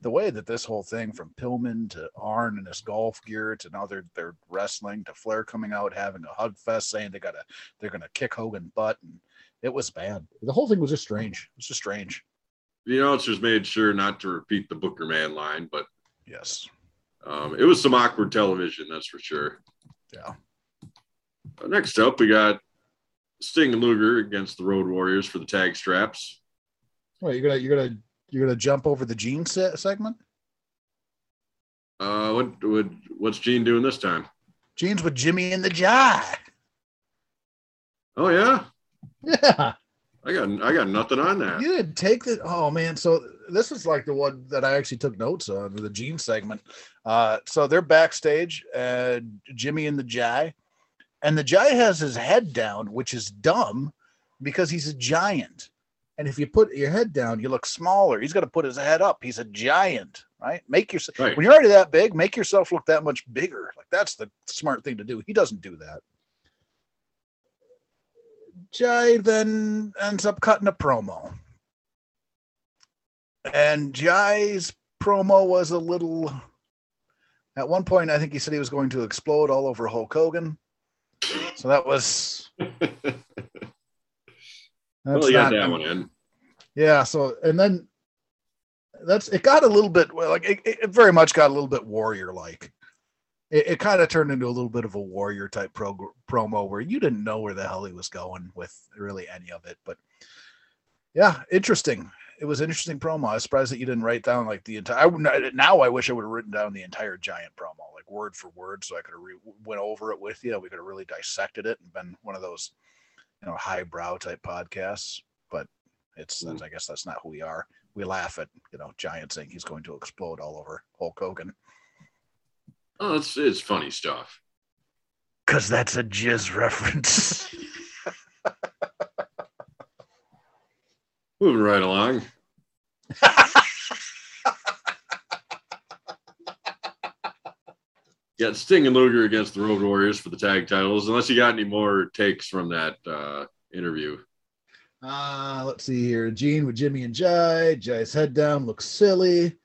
the way that this whole thing from Pillman to Arn and his golf gear to now they're they're wrestling to Flair coming out having a hug fest saying they gotta they're gonna kick Hogan butt and it was bad. The whole thing was just strange. It was just strange. The announcers made sure not to repeat the Booker Man line, but Yes. um, it was some awkward television, that's for sure. Yeah. Uh, next up, we got Sting and Luger against the Road Warriors for the tag straps. Wait, you're gonna you're gonna you're gonna jump over the Gene se- segment? Uh, what would what's Gene doing this time? Gene's with Jimmy and the Jai. Oh yeah, Yeah. I got I got nothing on that. You didn't take the oh man. So this is like the one that I actually took notes on the Gene segment. Uh, so they're backstage, uh, Jimmy and the Jai, and the Jai has his head down, which is dumb because he's a giant. And if you put your head down, you look smaller. He's got to put his head up. He's a giant, right? Make yourself Right. when you're already that big, make yourself look that much bigger. Like that's the smart thing to do. He doesn't do that. Jai then ends up cutting a promo. And Jai's promo was a little. At one point, I think he said he was going to explode all over Hulk Hogan. So that was. (laughs) That's well, you got that one in. yeah. So and then that's it. Got a little bit like it, it very much got a little bit warrior like. It, it kind of turned into a little bit of a warrior type prog- promo where you didn't know where the hell he was going with really any of it. But yeah, interesting. It was an interesting promo. I was surprised that you didn't write down like the entire. Now I wish I would have written down the entire giant promo, like word for word, so I could have re- went over it with you. We could have really dissected it and been one of those, you know, highbrow type podcasts. But it's hmm. that's, I guess that's not who we are. We laugh at you know Giant saying he's going to explode all over Hulk Hogan Oh, it's it's funny stuff. because that's a jizz (laughs) reference. Moving right along. (laughs) Got Sting and Luger against the Road Warriors for the tag titles. Unless you got any more takes from that uh, interview. Uh, let's see here. Gene with Jimmy and Jai. Jai's head down, looks silly.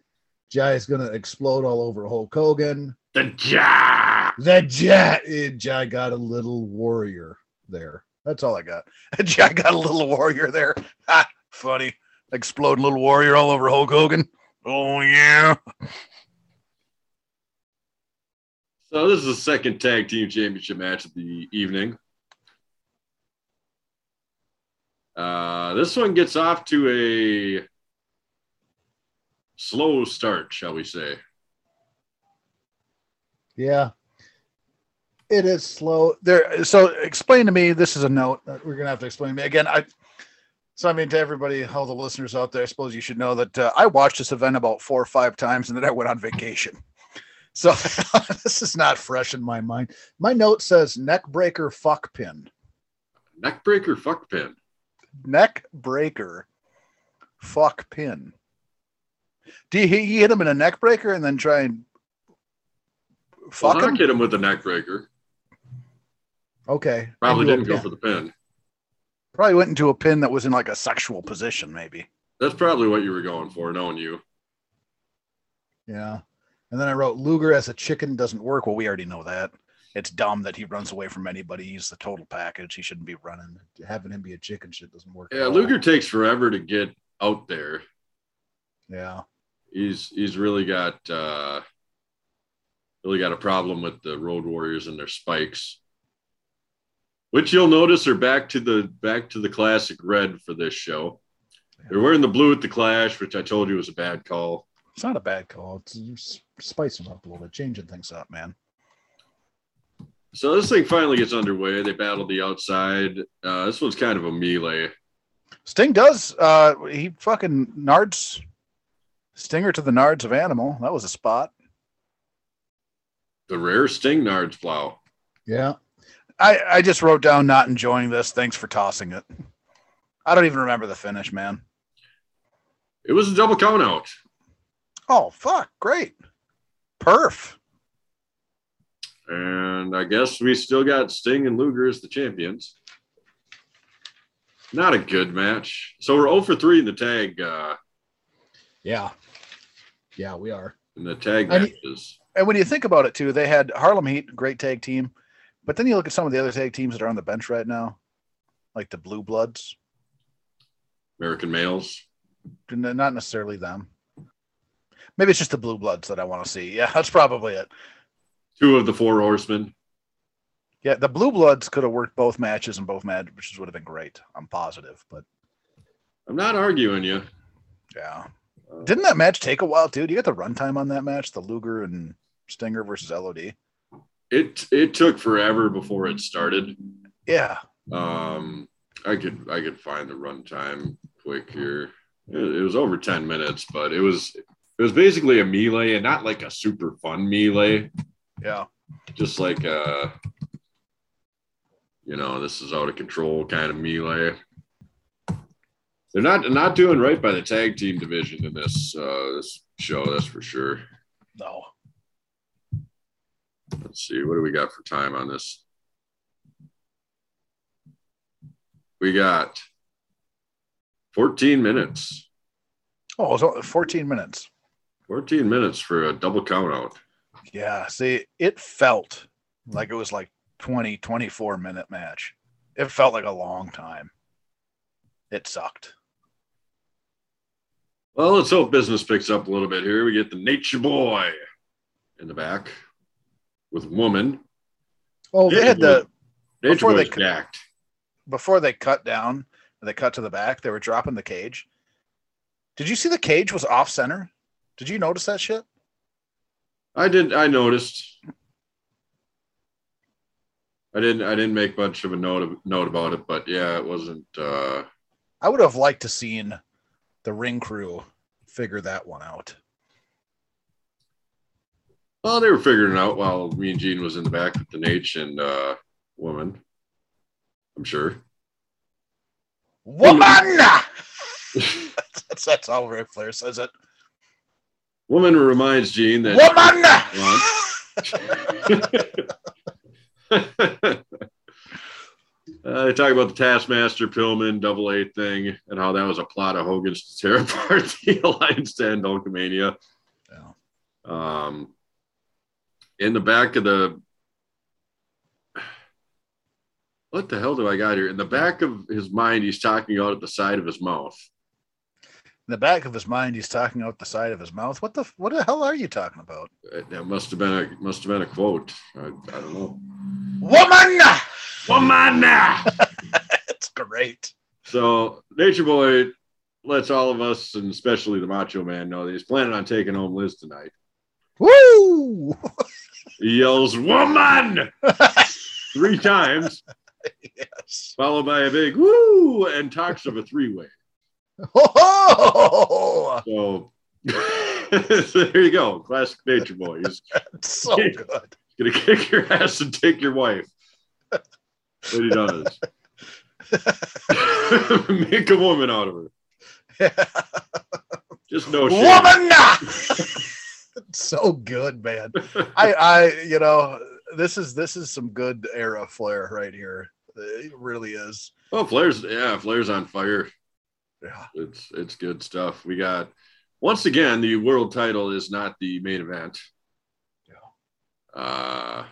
Jai's gonna explode all over Hulk Hogan. The Ja. The Jai, eh, Jai got a little warrior there. That's all I got. (laughs) Jai got a little warrior there. Ha, funny. Exploding little warrior all over Hulk Hogan. Oh yeah. So this is the second tag team championship match of the evening. Uh, this one gets off to a slow start, shall we say? Yeah. It is slow. There so explain to me, this is a note that we're gonna have to explain to me. Again, I so I mean to everybody, all the listeners out there, I suppose you should know that uh, I watched this event about four or five times and then I went on vacation. So (laughs) this is not fresh in my mind. My note says neck breaker fuck pin. Neckbreaker fuck pin. Neck breaker fuck pin. Do you, he hit him in a neck breaker and then try and fuck Well, him? Hit him with the neckbreaker. Okay. Probably didn't go for the pin. Probably went into a pin that was in like a sexual position, maybe. That's probably what you were going for, knowing you. Yeah. And then I wrote Luger as a chicken doesn't work. Well, we already know that. It's dumb that he runs away from anybody. He's the total package. He shouldn't be running. Having him be a chicken shit doesn't work. Yeah. Luger takes forever to get out there. Yeah. He's he's really got uh really got a problem with the Road Warriors and their spikes. Which you'll notice are back to the back to the classic red for this show. They're wearing the blue at the clash, which I told you was a bad call. It's not a bad call. It's just spicing up a little bit, changing things up, man. So this thing finally gets underway. They battle the outside. Uh, this one's kind of a melee. Sting does. Uh, he fucking nards Stinger to the nards of animal. That was a spot. The rare Sting Nards plow. Yeah. I, I just wrote down not enjoying this. Thanks for tossing it. I don't even remember the finish, man. It was a double count out. Oh, fuck. Great. Perf. And I guess we still got Sting and Luger as the champions. Not a good match. So we're 0 for 3 in the tag. Uh, Yeah. Yeah, we are. in the tag And- matches. And when you think about it too, they had Harlem Heat, great tag team, but then you look at some of the other tag teams that are on the bench right now, like the Blue Bloods. American males. Not necessarily them. Maybe it's just the Blue Bloods that I want to see. Yeah, that's probably it. Two of the four horsemen. Yeah, the Blue Bloods could have worked both matches and both matches would have been great. I'm positive, but I'm not arguing you. yeah. Uh, Didn't that match take a while, dude? You got the runtime on that match, the Luger and Stinger versus LOD. It it took forever before it started. Yeah, Um, I could I could find the runtime quick here. It, it was over ten minutes, but it was it was basically a melee and not like a super fun melee, yeah, just like uh you know this is out of control kind of melee. They're not not doing right by the tag team division in this uh, this show. That's for sure. no. Let's see, what do we got for time on this? We got 14 minutes. Oh, it was only 14 minutes. 14 minutes for a double count out. Yeah, see, it felt like it was like 20, 24 minute match. It felt like a long time. It sucked. Well, let's hope business picks up a little bit here. We get the Nature Boy in the back with woman. Oh, they had the Nature Before they Boy's jacked. before they cut down, they cut to the back, they were dropping the cage. Did you see the cage was off center? Did you notice that shit? I did. I noticed. I didn't. I didn't make much of a note of, note about it, but yeah, it wasn't. uh I would have liked to seen the ring crew figure that one out. Well, they were figuring it out while Mean Gene was in the back with the Nate and uh, woman. I'm sure. Woman! (laughs) (laughs) that's, that's how Ric Flair says it. Woman reminds Gene that. Woman! (laughs) uh, they talk about the Taskmaster Pillman double A thing and how that was a plot of Hogan's to tear (laughs) apart the Alliance to end Hulkamania. Yeah. Um, in the back of the. What the hell do I got here? In the back of his mind, he's talking out at the side of his mouth. The back of his mind, he's talking out the side of his mouth. What the what the hell are you talking about? That must have been a must have been a quote. I, I don't know. Woman! Woman. (laughs) It's great. So Nature Boy lets all of us, and especially the Macho Man, know that he's planning on taking home Liz tonight. Woo! He yells "Woman" (laughs) three times, yes. followed by a big "Woo" and talks of a three-way. Oh, So, so (laughs) there you go, classic Nature Boy. He's so good. gonna kick your ass and take your wife. What he does. (laughs) Make a woman out of her. (laughs) Just no shit. Woman! so good, man. I, I, you know, this is this is some good era flair right here. It really is. Oh, Flair's yeah, Flair's on fire. Yeah. It's it's good stuff. We got once again the world title is not the main event. Yeah. Uh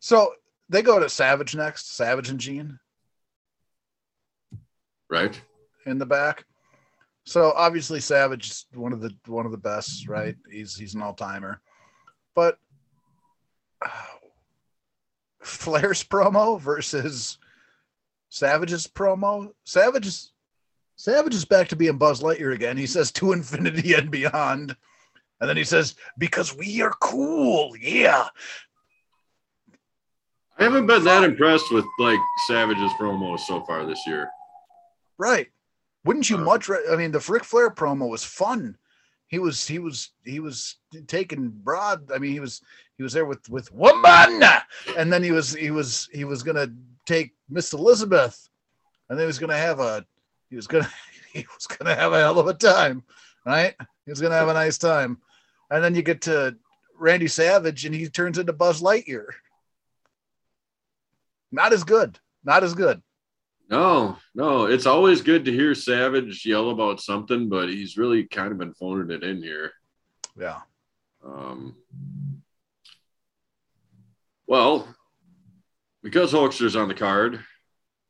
So they go to Savage next. Savage and Gene right. in the back. So obviously Savage is one of the one of the best, right? He's he's an all timer. But uh, (sighs) Flair's promo versus Savage's promo. Savage is Savage is back to being Buzz Lightyear again. He says to infinity and beyond. And then he says, because we are cool. Yeah. I haven't been that impressed with like Savage's promos so far this year. Right. Wouldn't you Uh, much? Ra- I mean, the Ric Flair promo was fun. He was he was he was taking broad. I mean, he was he was there with with woman, and then he was he was he was gonna take Miss Elizabeth, and then he was gonna have a he was gonna (laughs) he was gonna have a hell of a time, right? He was gonna have a nice time, and then you get to Randy Savage, and he turns into Buzz Lightyear. Not as good. Not as good. No, no, it's always good to hear Savage yell about something, but he's really kind of been phoning it in here. Yeah. Um, well, because Hulkster's on the card,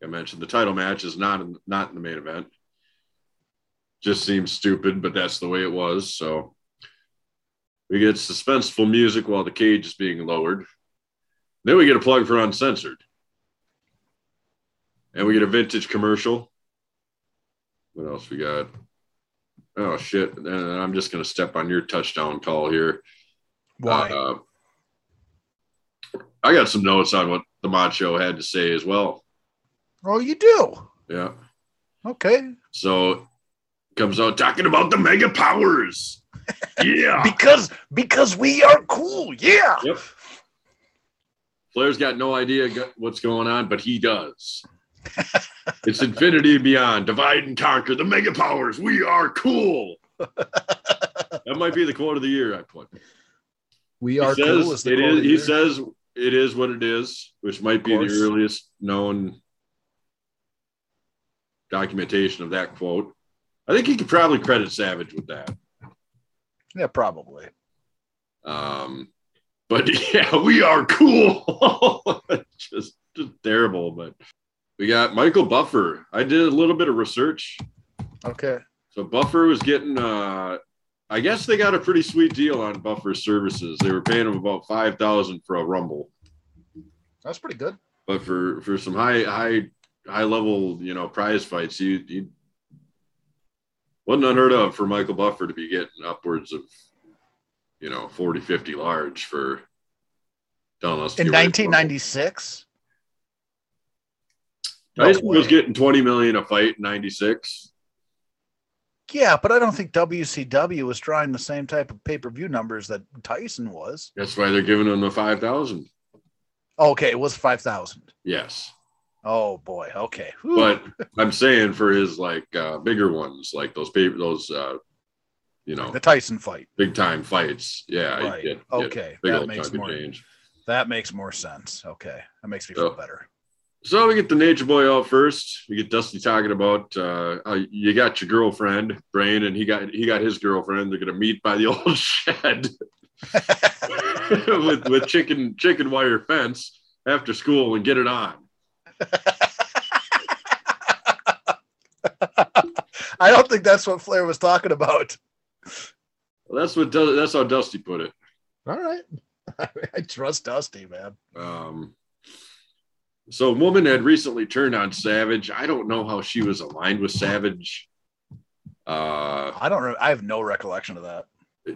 I mentioned the title match is not in, not in the main event. Just seems stupid, but that's the way it was. So we get suspenseful music while the cage is being lowered. Then we get a plug for Uncensored. And we get a vintage commercial. What else we got? Oh shit! And I'm just gonna step on your touchdown call here. Why? Uh, I got some notes on what the Mod Show had to say as well. Oh, you do. Yeah. Okay. So comes out talking about the mega powers. (laughs) Yeah. Because because we are cool. Yeah. yep. Flair's got no idea what's going on, but he does. (laughs) it's infinity and beyond, divide and conquer the mega powers. We are cool. (laughs) that might be the quote of the year. I put. We He are says cool. Is it is. He says it is what it is, which might be the earliest known documentation of that quote. I think he could probably credit Savage with that. Yeah, probably. Um, but (laughs) yeah, we are cool. (laughs) just, just terrible. But we got Michael Buffer. I did a little bit of research. Okay. So Buffer was getting uh I guess they got a pretty sweet deal on Buffer's services. They were paying him about five thousand for a rumble. That's pretty good. But for for some high high high level, you know, prize fights, he, he wasn't unheard of for Michael Buffer to be getting upwards of you know 40 50 large for telling us In get ready 1996? No Tyson was getting 20 million a fight in 96 Yeah, but I don't think WCW was drawing the same type of pay per view numbers that Tyson was. that's why they're giving him the 5000 Okay, it was 5,000. yes Oh, boy. Okay. Whew. but I'm saying for his like uh, bigger ones, like those paper, those uh, you know, the Tyson fight. big time fights. Yeah, Right. get- get Okay. big That makes more change. that makes more sense. Okay. That makes me So- feel better. So we get the Nature Boy out first. We get Dusty talking about uh, how you got your girlfriend, Brain, and he got he got his girlfriend. They're gonna meet by the (laughs) old shed (laughs) (laughs) with with chicken chicken wire fence after school and get it on. I don't think that's what Flair was talking about. Well, that's what that's how Dusty put it. All right. (laughs) I trust Dusty, man. Um, so, woman had recently turned on Savage. I don't know how she was aligned with Savage. Uh, I don't. Re- I have no recollection of that.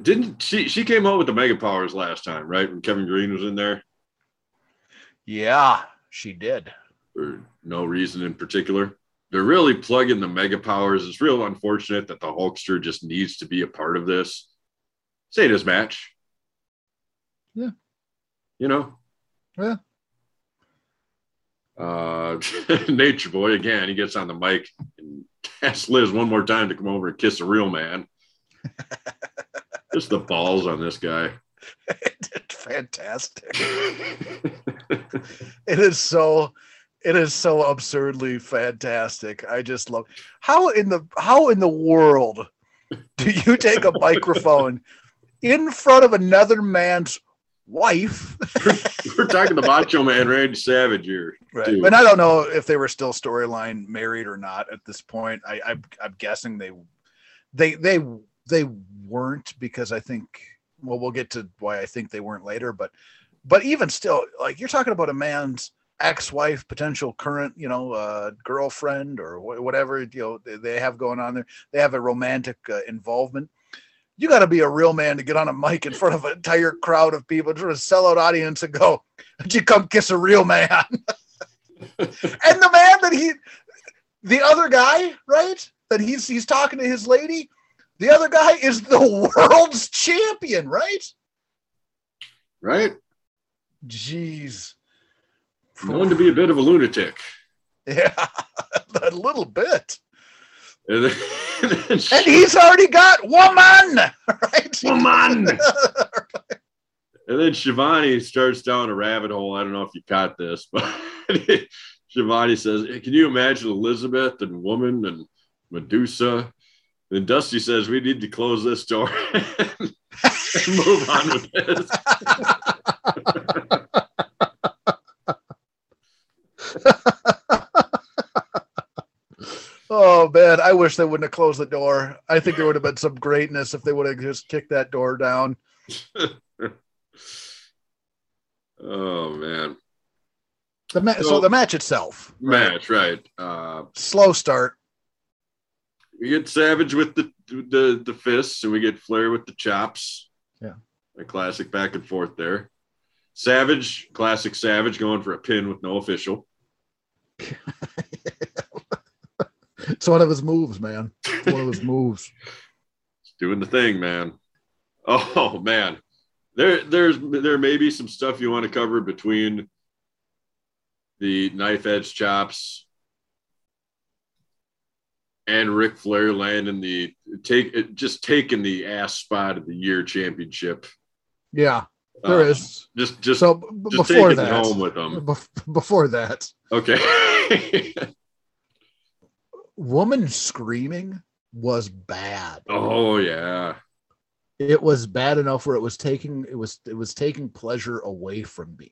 didn't she? She came out with the Mega Powers last time, right? When Kevin Greene was in there, Yeah, she did. For no reason in particular. They're really plugging the Mega Powers. It's real unfortunate that the Hulkster just needs to be a part of this. Say this match. Yeah. You know. Yeah. Uh, (laughs) Nature Boy again. He gets on the mic and (laughs) asks Liz one more time to come over and kiss a real man. (laughs) Just the balls on this guy. Fantastic. It is so. It is so absurdly fantastic. I just love how in the how in the world do you (laughs) take a microphone in front of another man's wife? We're talking the Macho Man Randy Savage here. Right. Dude. And I don't know if they were still storyline married or not at this point. I, I I'm guessing they they they they weren't because I think well we'll get to why I think they weren't later, but but even still, like you're talking about a man's ex-wife, potential current, you know, uh, girlfriend or wh- whatever you know they, they have going on there. They have a romantic uh, involvement. You got to be a real man to get on a mic in front of an entire crowd of people, to a sellout audience, and go, "Would you come kiss a real man?" (laughs) and the man that he the other guy right that he's he's talking to his lady the other guy is the (laughs) world's champion right Right? jeez Known to be a bit of a lunatic. (laughs) yeah a little bit And then, and (laughs) then and he's already got woman (laughs) right Woman! And then Schiavone starts down a rabbit hole. I don't know if you caught this, but Schiavone says, hey, Can you imagine Elizabeth and woman and Madusa Then Dusty says we need to close this door and move on with this. (laughs) Oh man, I wish they wouldn't have closed the door. I think there would have been some greatness if they would have just kicked that door down. (laughs) oh man. The ma- so, So- the match itself, Match, right. Uh slow start. we get Savage with the the the fists, and we get Flair with the chops. Yeah. a classic back and forth there. Savage, classic Savage, going for a pin with no official. (laughs) It's one of his moves, man. It's one of his moves. It's doing the thing, man. Oh man, there there's there may be some stuff you want to cover between the knife edge chops and Ric Flair landing the take just taking the ass spot of the year championship. Yeah, there Uh, is. just just So b- just before that, home with them. bef- before that, Okay. (laughs) (laughs) woman screaming was bad. oh yeah. It was bad enough where it was taking it was it was taking pleasure away from me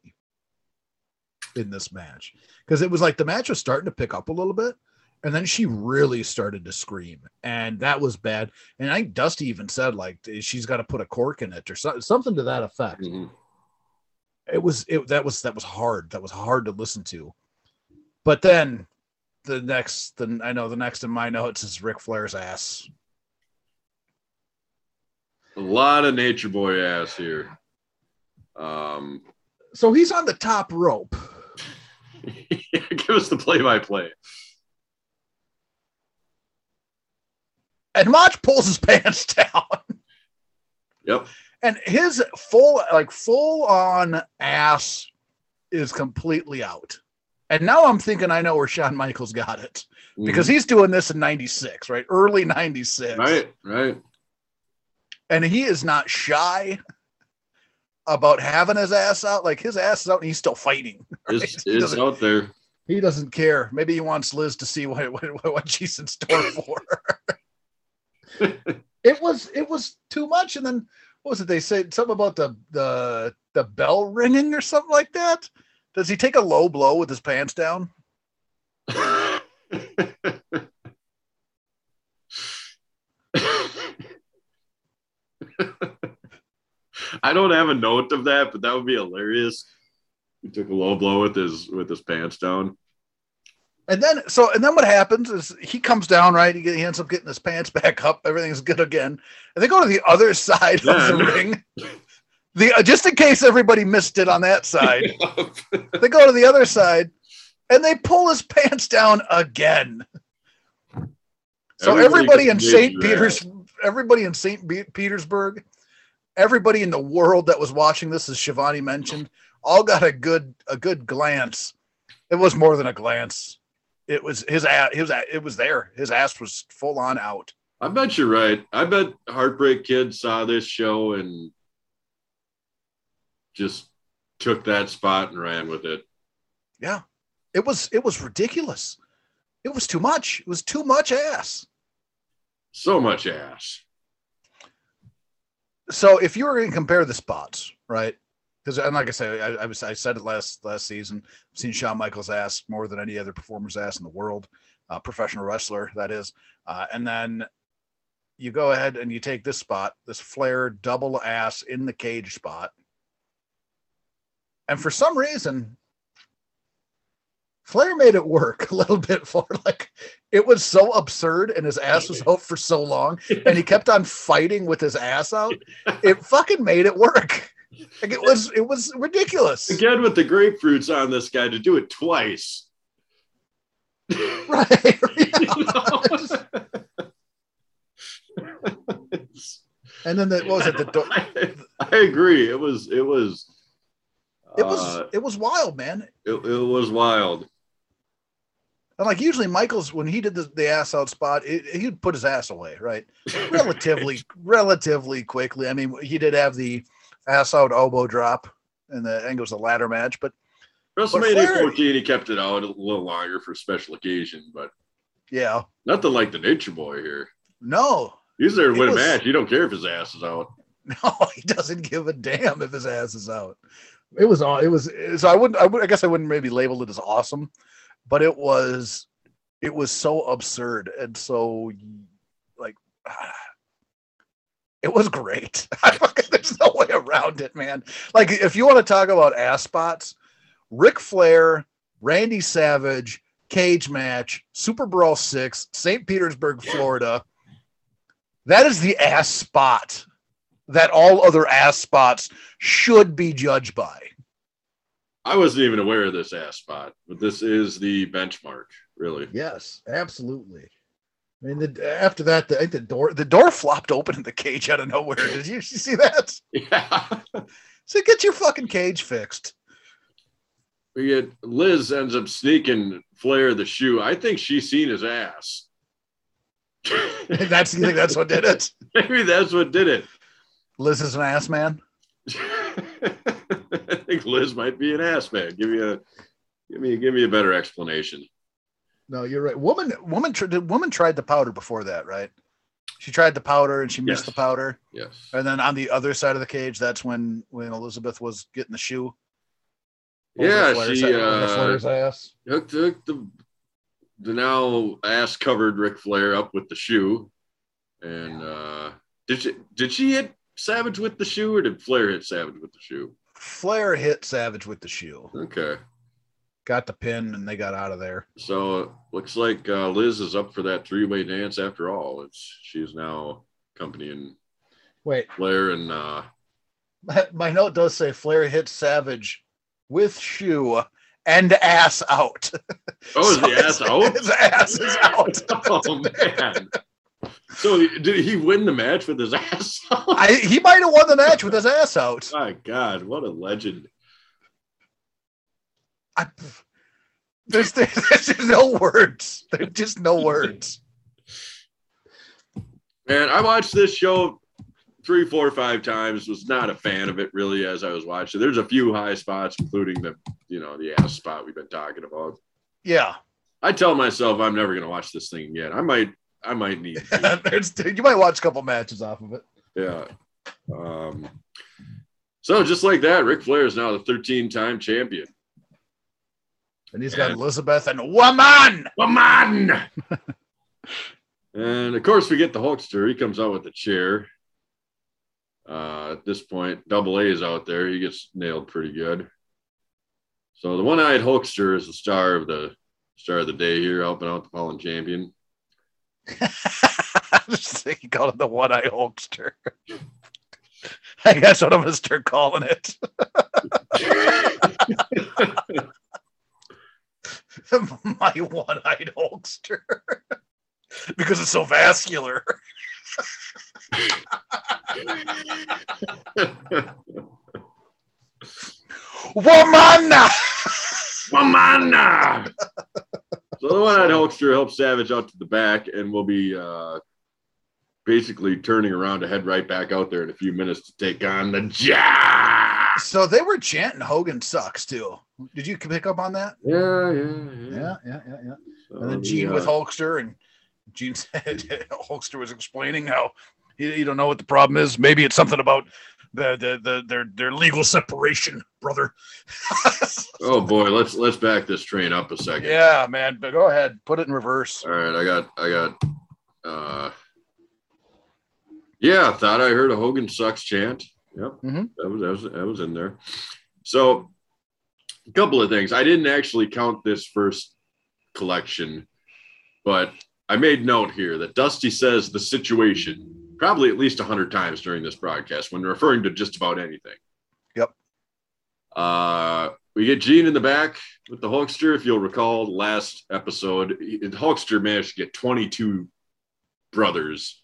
in this match because it was like the match was starting to pick up a little bit and then she really started to scream and that was bad and i think dusty even said like she's got to put a cork in it or so, something to that effect Mhm. it was it that was that was hard that was hard to listen to but then the next the i know the next in my notes is Ric flair's ass A lot of nature boy ass here. Um so he's on the top rope (laughs) give us the play by play. and Mach pulls his (laughs) pants down Yep. and his full like full on ass is completely out and now i'm thinking i know where Shawn michaels got it. Because he's doing this in 96 right? Early 96 Mm-hmm. right, right. and he is not shy about having his ass out. Like his ass is out and he's still fighting (laughs) It's, He it's doesn't- out there. he doesn't care. Maybe he wants liz to see what what, what she's in store for it was it was too much. And then what was it they said? Something about the the the bell ringing or something like that does he take a low blow with his pants down? (laughs) I don't have a note of that, but that would be hilarious. He took a low blow with his with his pants down. and then so and then what happens is he comes down right? He, get- he ends up getting his pants (laughs) back up. Everything's good again. And they go to the other (laughs) side of the ring the uh, just in case everybody missed it on that side. (laughs) They go to the other side and they pull his pants down again. So everybody, in st peters everybody in st petersburg everybody in the world that was watching this as Schiavone mentioned all got a good a good glance. It was more than a glance. It was his ass his it was there. His ass was full on out. I bet you're right. I bet Heartbreak Kid saw this show and just took that spot and ran with it. yeah it was it was ridiculous it was too much it was too much ass So much ass. so if you were going to compare the spots, right? Because and like I said, I, I was I said it last last season. I've seen Shawn Michaels' ass more than any other performer's ass in the world, uh, professional wrestler that is. Uh, and then you go ahead and you take this spot, this Flair double ass in the cage spot, and for some reason, Flair made it work (laughs) a little bit for like it was so absurd, and his ass was (laughs) out for so long and he kept on fighting with his ass out. It fucking made it work. Like it was it was ridiculous. Again with the grapefruits on this guy to do it twice. Right. (laughs) And then the, what was it? The do- I, I agree. It was it was it was uh, it was wild, man. it, it was wild. And like usually Michaels when he did the, the ass out spot, it, he'd put his ass away, right? (laughs) Relatively relatively quickly. I mean, he did have the ass out elbow drop and the think was the ladder match, but WrestleMania Flair- 14, he kept it out a little longer for special occasion, but yeah, nothing like the Nature Boy here. No, He's there to win was- a match. You don't care if his ass is out. (laughs) no, he doesn't give a damn if his ass is out. It was. It was. So I wouldn't. I, would, I guess I wouldn't maybe label it as awesome, but it was. It was so absurd and so like. (sighs) It was great. (laughs) There's no way around it, man. Like if you want to talk about ass spots, Ric Flair, Randy Savage, cage match, Super Brawl six, St. Petersburg, Florida. That is the ass spot that all other ass spots should be judged by. I wasn't even aware of this ass spot, but this is the benchmark, really. Yes, absolutely. I mean, the, after that, the, the door the door flopped open in the cage out of nowhere. Did you, you see that? (laughs) Yeah. So get your fucking cage fixed. We get Liz ends up sneaking Flair the shoe. I think she's seen his ass. (laughs) That's you think that's what did it? (laughs) Maybe that's what did it. Liz is an ass man. (laughs) I think Liz might be an ass man. Give me a give me give me a better explanation. No, you're right. Woman, woman, woman tried the powder before that, right? She tried the powder and she missed Yes. the powder. Yes. And then on the other side of the cage, that's when when Elizabeth was getting the shoe. Yeah, she over uh, ass. hooked, hooked the the now ass covered Ric Flair up with the shoe. And uh did she did she hit Savage with the shoe or did Flair hit Savage with the shoe? Flair hit Savage with the shoe, Okay. got the pin, and they got out of there. So looks like uh, Liz is up for that three way dance after all. It's she's now accompanying Wait, Flair and uh my, (laughs) my note does say Flair hit Savage with shoe and ass out. (laughs) Oh, is So the ass out? (laughs) His ass is out. oh man. So did he win the match with his (laughs) ass out? I, he might have won the match with his ass out. My God, what a legend. I, there's, there's, there's no words. There's just no words. Man, I watched this show three, four, five times. Was not a fan of it really as I was watching. There's a few high spots, including the you know the ass spot we've been talking about. Yeah, I tell myself I'm never gonna watch this thing again. I might, I might need. (laughs) you might watch a couple matches off of it. yeah. Um. So just like that, Ric Flair is now the 13 time champion. And he's got Yeah. Elizabeth and woman. woman. (laughs) and of course, we get the Hulkster. He comes out with the chair. Uh, at this point, Double A is out there. He gets nailed pretty good. So the one-eyed Hulkster is the star of the star of the day here, helping out the fallen champion. I (laughs) just think he called it the one eye Hulkster. I guess (laughs) what I'm gonna start calling it. (laughs) My one eyed Hulkster. because it's so vascular. Woman! Come on now. So the one-eyed Hulkster helps Savage out to the back, and we'll be uh, basically turning around to head right back out there in a few minutes to take on the Jack. So they were chanting Hogan sucks too. Did you pick up on that? Yeah, yeah, yeah. Yeah, yeah, yeah, yeah. So And then the, Gene with uh, Hulkster, and Gene (laughs) said (laughs) Hulkster was explaining how you, you don't know what the problem is. Maybe it's something about the the, the their their legal separation, brother. (laughs) Oh boy, let's let's back this train up a second. yeah, man. But go ahead, put it in reverse. All right, I got I got uh yeah, I thought I heard a Hogan sucks chant. Yep. Mhm. That was that was that was in there. So a couple of things. I didn't actually count this first collection, but I made note here that Dusty says the situation probably at least 100 times during this broadcast when referring to just about anything. Yep. Uh, we get Gene in the back with the Hulkster. If you'll recall, last episode, Hulkster managed to get 22 brothers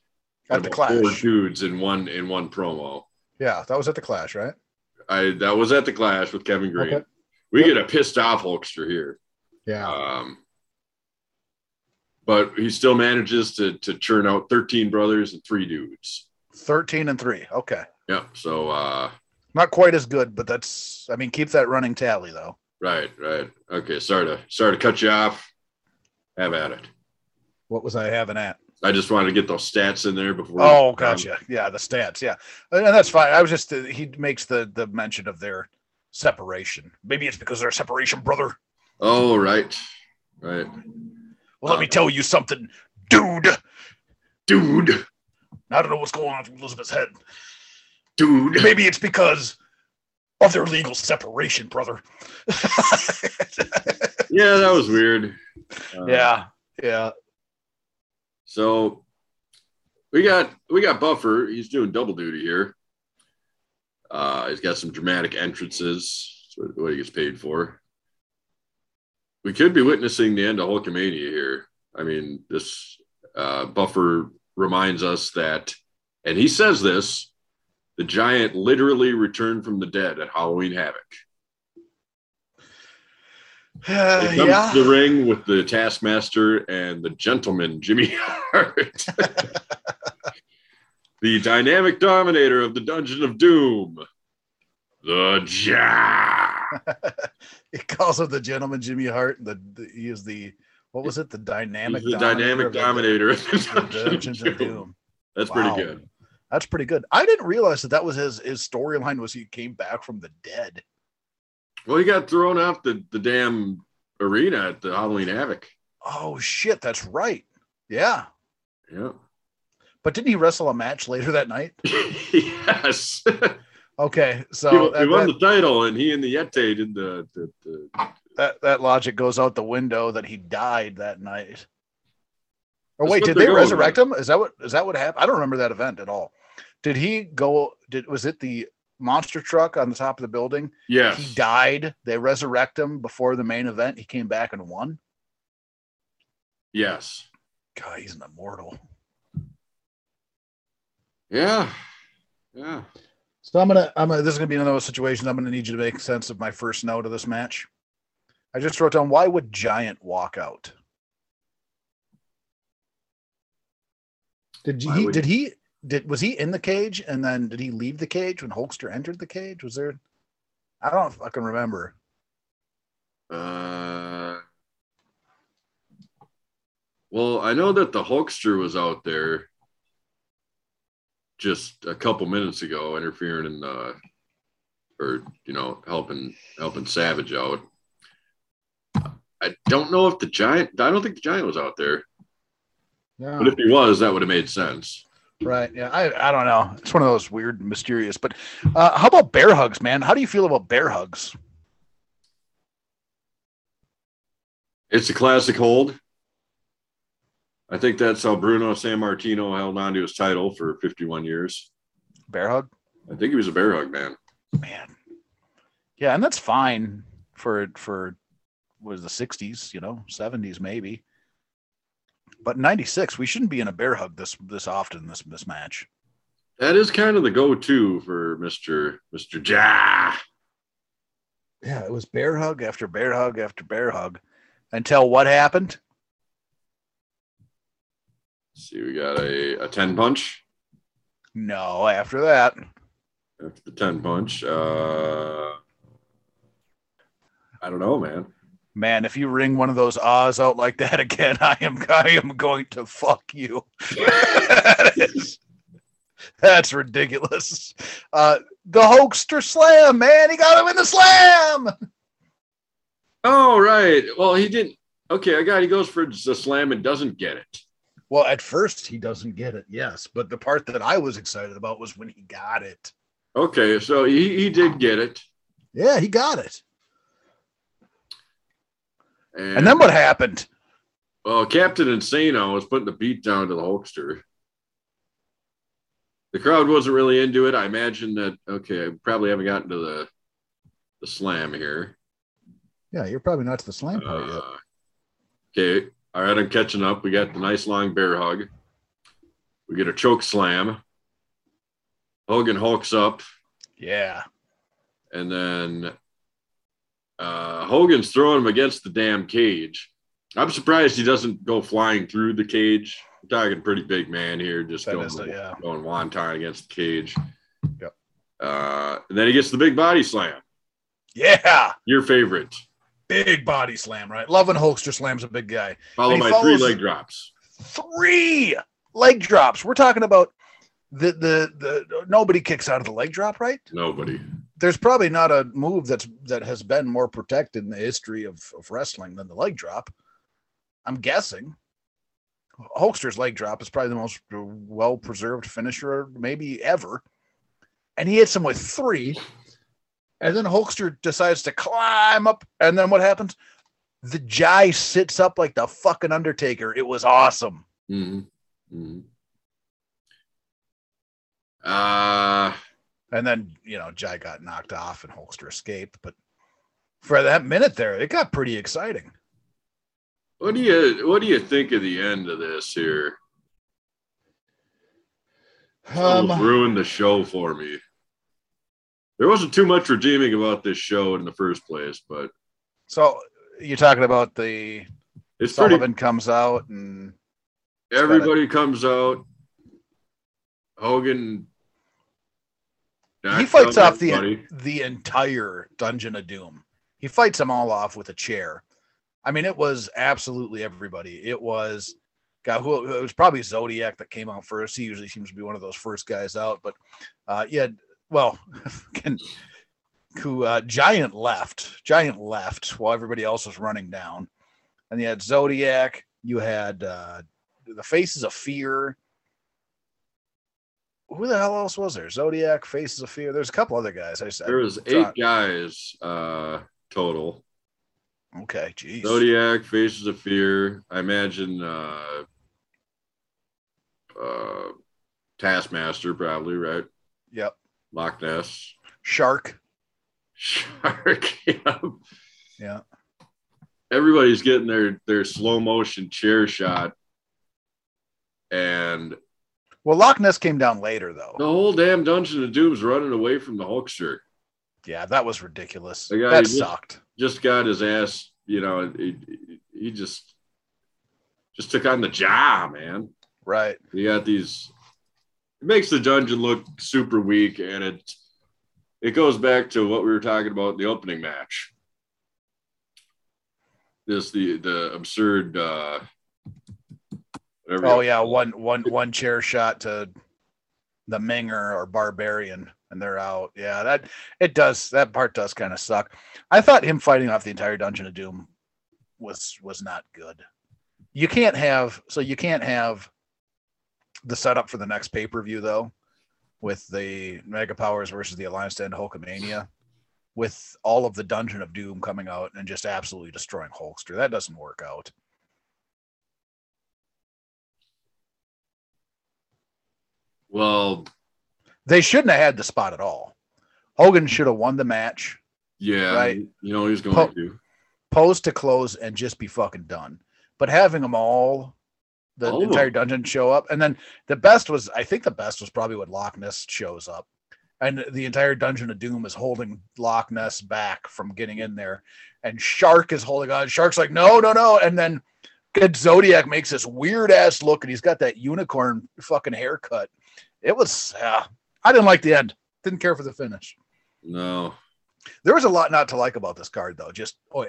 At the about four dudes in one in one promo. Yeah, that was at the Clash, right? I that was at the Clash with Kevin Greene. Okay. We get a pissed off Hulkster here. Yeah. Um, but he still manages to to churn out 13 brothers and three dudes. 13 and 3. Okay. Yep. So uh Not quite as good, but that's I mean, keep that running tally though. right, right. Okay, sorry to sorry to cut you off. Have at it. What was I having at? I just wanted to get those stats in there before. Oh, gotcha. Yeah, the stats. Yeah, and that's fine. I was just uh, he makes the the mention of their separation. Maybe it's because they're a separation, brother. Oh, right, right. Well, let me tell you something, dude. Dude, I don't know what's going on with Elizabeth's head. dude. Maybe it's because of their legal separation, brother. (laughs) Yeah, that was weird. Uh, yeah, yeah. So we got we got Buffer. He's doing double duty here. Uh, he's got some dramatic entrances. That's what, what he gets paid for. We could be witnessing the end of Hulkamania here. I mean, this uh, Buffer reminds us that, and he says this: the Giant literally returned from the dead at Halloween Havoc. (sighs) Uh, He comes yeah. to the ring with the Taskmaster and the gentleman, Jimmy (laughs) Hart. (laughs) the dynamic dominator of the Dungeon of Doom. The Ja. (laughs) it calls him the gentleman Jimmy Hart. The, the he is the what was it? The dynamic the dynamic dominator of the the Dungeons of of Doom. That's Wow. pretty good. That's pretty good. I didn't realize that that was his his storyline was he came back from the dead. Well, he got thrown off the, the damn arena at the Halloween Havoc. Oh shit, that's right. Yeah. Yeah. But didn't he wrestle a match later that night? (laughs) yes. (laughs) Okay, so he, he won that, the title, and he and the Yeti did the, the, the that, that logic goes out the window that he died that night. Or That's wait, did they going resurrect him? Is that what is that what happened? I don't remember that event at all. Did he go? Did was it the monster truck on the top of the building? yes. He died. They resurrect him before the main event. He came back and won. Yes. God, he's an immortal. Yeah. Yeah. So I'm gonna, I'm gonna. This is gonna be those situations. I'm gonna need you to make sense of my first note of this match. I just wrote down why would Giant walk out? Did he? would- Did he? Did was he in the cage and then did he leave the cage when Hulkster entered the cage? Was there? I don't fucking remember. Uh, well, I know that the Hulkster was out there just a couple minutes ago, interfering in the, or you know, helping helping Savage out. I don't know if the Giant. I don't think the Giant was out there, Yeah. but if he was, that would have made sense. Right. Yeah. I, I don't know. It's one of those weird, mysterious. But uh, how about bear hugs, man? How do you feel about bear hugs? It's a classic hold. I think that's how Bruno Sammartino held on to his title for 51 years. Bear hug, I think he was a bear hug man. man. Yeah, and that's fine for for was the '60s, you know, '70s maybe. But '96, we shouldn't be in a bear hug this this often this this match. That is kind of the go-to for Mister Mister Ja. Yeah, it was bear hug after bear hug after bear hug, until what happened? See, we got a, a ten punch No, after that, after the ten punch. Uh, I don't know, man. man, if you ring one of those ahs out like that (laughs) again, I am I am going to fuck you. (laughs) That is- that's ridiculous. Uh, the Hulkster slam, man, he got him in the slam. Oh, right. Well, he didn't. Okay, I got. He goes for the slam and doesn't get it. Well, at first he doesn't get it, yes, but the part that I was excited about was when he got it. Okay, so he, he did get it, Yeah, he got it. and, And then what happened? Well, Captain Insano was putting the beat down to the Hulkster. The crowd wasn't really into it. I imagine that. Okay, I probably haven't gotten to the the slam here. Yeah, you're probably not to the slam part yet. Uh, okay, all right, I'm catching up. We got the nice long bear hug. We get a choke slam. Hogan hulks up, Yeah. and then uh, Hogan's throwing him against the damn cage. I'm surprised he doesn't go flying through the cage. I'm talking pretty big man here, just That going, is a- yeah. going wonton against the cage. Yep. Uh, and then he gets the big body slam. Yeah. Your favorite, Big body slam, right? Loving Hulkster slams a big guy. followed by three leg drops. Three. leg drops. We're talking about the the the nobody kicks out of the leg drop, right? Nobody. There's probably not a move that's that has been more protected in the history of, of wrestling than the leg drop. I'm guessing. Hulkster's leg drop is probably the most well preserved finisher maybe ever. And he hits him with three. And then Hulkster decides to climb up. And then what happens? The Jai sits up like the fucking Undertaker. It was awesome. Mm-hmm. Mm-hmm. Uh, and then, you know, Jai got knocked off and Hulkster escaped. But for that minute there, it got pretty exciting. What do you what do you think of the end of this here? Um, ruined the show for me. There wasn't too much redeeming about this show in the first place, but so you're talking about the it's Sullivan pretty, comes out and everybody comes out. Hogan he fights off the the entire Dungeon of Doom. He fights them all off with a chair. I mean, it was absolutely everybody. It was guy who it was probably Zodiac that came out first. He usually seems to be one of those first guys out, but uh, yeah, well, (laughs) who uh, Giant left, Giant left while everybody else was running down, and you had Zodiac. You had uh, the Faces of Fear. Who the hell else was there? Zodiac, Faces of Fear. There's a couple other guys. I, said there was eight guys uh, total. Okay, geez. Zodiac, Faces of Fear. I imagine uh, uh, Taskmaster, probably, right? Yep. Loch Ness. Shark. Shark. (laughs) yeah. Yeah. Everybody's getting their their slow motion chair shot, and well, Loch Ness came down later though. The whole damn Dungeon of Doom's running away from the Hulkster. Yeah, that was ridiculous. That just, sucked. Just got his ass, you know, he, he just just took on the job, man. Right. You got these it makes the dungeon look super weak and it it goes back to what we were talking about in the opening match. This the the absurd uh oh yeah, one one one chair shot to the Minger or Barbarian and they're out. Yeah, that it does. That part does kind of suck. I thought him fighting off the entire Dungeon of Doom was was not good. You can't have so you can't have the setup for the next pay per view though, with the Mega Powers versus the Alliance to End Hulkamania, with all of the Dungeon of Doom coming out and just absolutely destroying Hulkster. That doesn't work out. Well, they shouldn't have had the spot at all. Hogan should have won the match. Yeah, right. You know he's going po- to pose to close and just be fucking done. But having them all, the all entire dungeon show up, and then the best was, I think the best was probably when Loch Ness shows up, and the entire Dungeon of Doom is holding Loch Ness back from getting in there, and Shark is holding on. Shark's like, no, no, no, and then good Zodiac makes this weird ass look, and he's got that unicorn fucking haircut. It was, uh, I didn't like the end. Didn't care for the finish. No. There was a lot not to like about this card, though, just oh,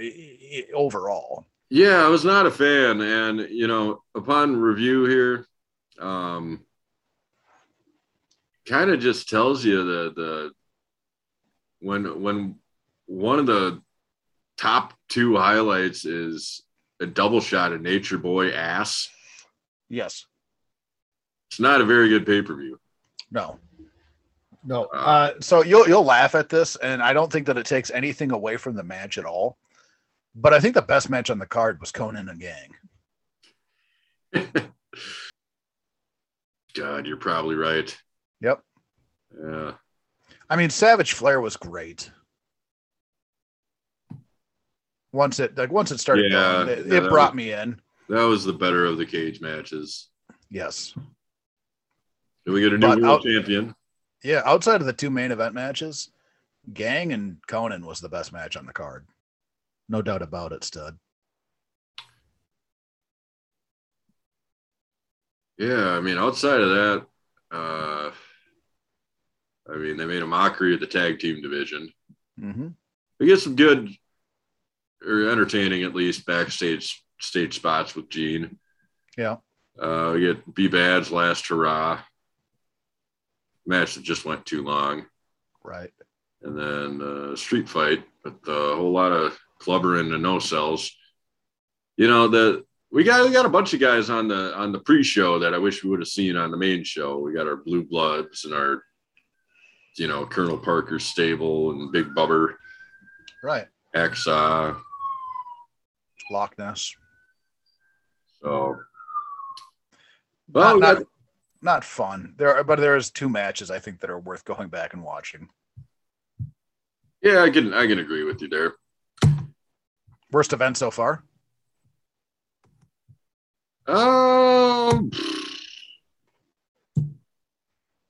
overall. Yeah, I was not a fan. And, you know, upon review here, um, kind of just tells you the, the, when, when one of the top two highlights is a double shot of Nature Boy ass. Yes. It's not a very good pay per view. No. No. Uh, uh, so you'll you'll laugh at this, and I don't think that it takes anything away from the match at all. But I think the best match on the card was Konnan and Gang. (laughs) God, you're probably right. Yep. Yeah. I mean, Savage Flair was great. Once it like once it started, yeah, going, it, it brought was, me in. That was the better of the cage matches. Yes. Do we get a new world out, champion? Yeah, outside of the two main event matches, Gang and Konnan was the best match on the card. No doubt about it, stud. Yeah, I mean, outside of that, uh, I mean, they made a mockery of the tag team division. Mm-hmm. We get some good or entertaining, at least, backstage stage spots with Gene. Yeah. Uh, we get B Bad's last hurrah match that just went too long, Right. and then uh, street fight with a whole lot of clubbering and the no cells. You know the we got we got a bunch of guys on the on the pre-show that I wish we would have seen on the main show. We got our blue bloods and our you know Colonel Parker stable and Big Bubba, Right. Axa. Loch Ness. So, well, not, not, not fun. There are, but there is two matches I think that are worth going back and watching. yeah, I can I can agree with you there. Worst event so far? Um,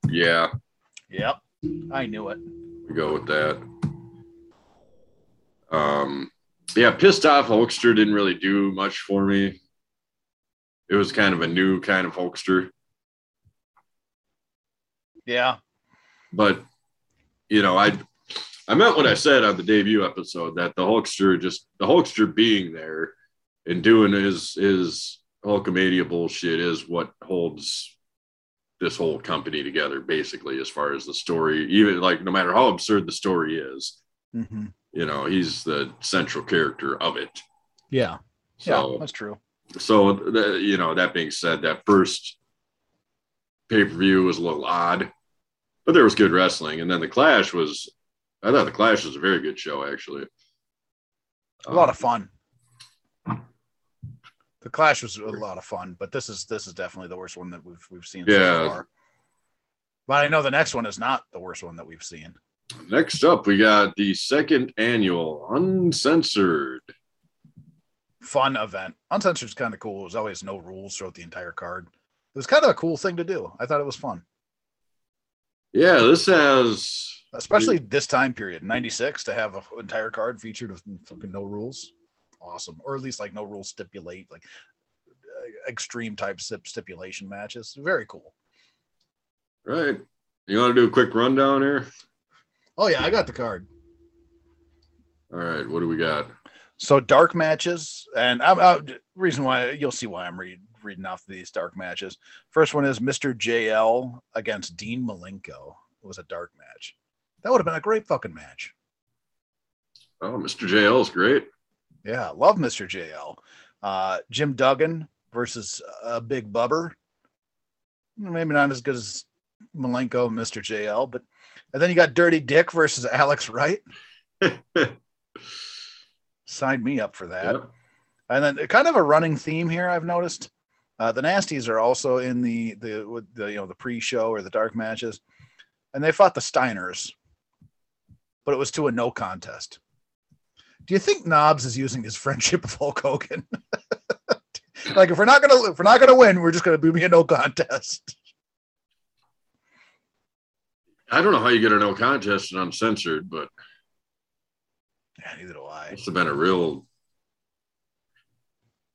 yeah, Yep. I knew it. we go with that. Um, yeah, pissed off Hulkster didn't really do much for me. It was kind of a new kind of Hulkster, Yeah. but you know, I I meant what I said on the debut episode that the Hulkster just the Hulkster being there and doing his his Hulkamania bullshit is what holds this whole company together, basically, as far as the story, even like no matter how absurd the story is, Mm-hmm. you know, he's the central character of it. Yeah. So yeah, that's true. so the, you know that being said that first pay-per-view was a little odd but there was good wrestling and then the clash was i thought the clash was a very good show actually A lot of um, fun. The Clash was a lot of fun, but this is this is definitely the worst one that we've we've seen Yeah. so far. But I know the next one is not the worst one that we've seen. next up we got the second annual uncensored Fun event. Uncensored is kind of cool. It was always no rules throughout the entire card. It was kind of a cool thing to do. I thought it was fun, yeah this has especially this time period, '96, to have an entire card featured with fucking no rules. Awesome, or at least like no rules stipulate like uh, extreme type stipulation matches. Very cool. right you want to do a quick rundown here Oh yeah, I got the card. all right what do we got So dark matches, and I'm, i reason why you'll see why I'm read, reading off these dark matches. First one is Mr. JL against Dean Malenko. It was a dark match. That would have been a great fucking match. oh mr jl is great Yeah, love Mr. JL. Uh, Jim Duggan versus uh, Big Bubba. Maybe not as good as Malenko and Mr. JL, but and then you got Dirty Dick versus Alex Wright. (laughs) Sign me up for that. Yep. And then kind of a running theme here I've noticed. Uh, the Nasties are also in the the the you know the pre-show or the dark matches, and they fought the Steiners, but it was to a no contest. Do you think Knobbs is using his friendship with Hulk Hogan? (laughs) like if we're not gonna if we're not gonna win, we're just gonna do me a no contest. i don't know how you get a no contest and uncensored but Yeah, neither do I. must have been a real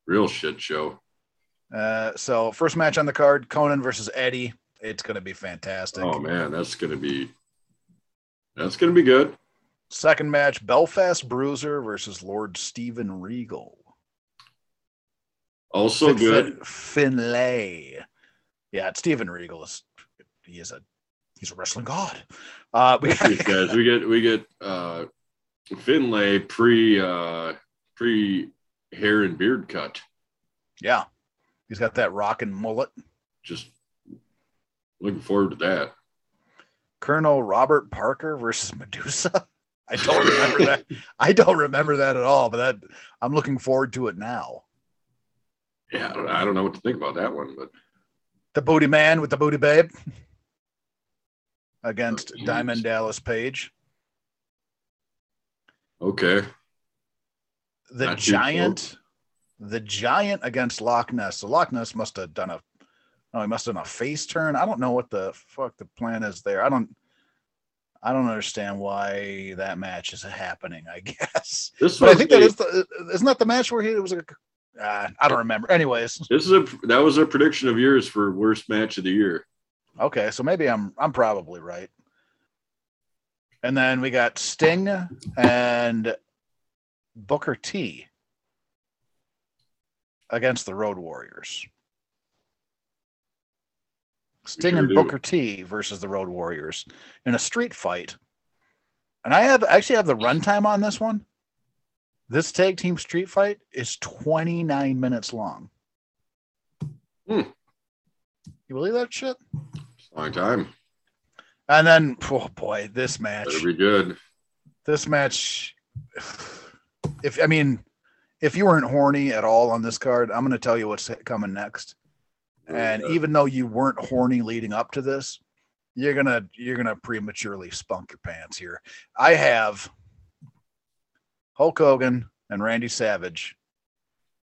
real shit show Uh, so first match on the card, Konnan versus Eddie. It's gonna be fantastic. Oh man, that's gonna be that's gonna be good. Second match, Belfast Bruiser versus Lord Steven Regal. Also Fit- good. Finlay. Yeah, it's Steven Regal is he is a he's a wrestling god. Uh we These guys, we get we get uh Finlay pre uh pre hair and beard cut. yeah. He's got that rockin' mullet. Just looking forward to that. Colonel Robert Parker versus Madusa. (laughs) I don't remember that. I don't remember that at all, but that I'm looking forward to it now. Yeah, I don't, I don't know what to think about that one, but The booty man with the booty babe against Oh. Diamond Dallas Page. okay. the Not giant the giant against Loch Ness. So Loch Ness must have done a oh, he must have done a face turn. I don't know what the fuck the plan is there. I don't I don't understand why that match is happening, I (laughs) guess. This But I think that a- is the isn't that the match where he it was a uh, I don't remember. Anyways, this is a that was a prediction of yours for worst match of the year. okay, so maybe I'm I'm probably right. And then we got Sting and Booker T against the Road Warriors. Sting sure and do. Booker T versus the Road Warriors in a street fight. And I have actually have the runtime on this one. This tag team street fight is 29 minutes long. Hmm. You believe that shit? Long time. And then, oh boy, this match. Better be good. this match if i mean if you weren't horny at all on this card i'm going to tell you what's coming next and Uh, even though you weren't horny leading up to this you're to you're going to prematurely spunk your pants here i have hulk hogan and randy savage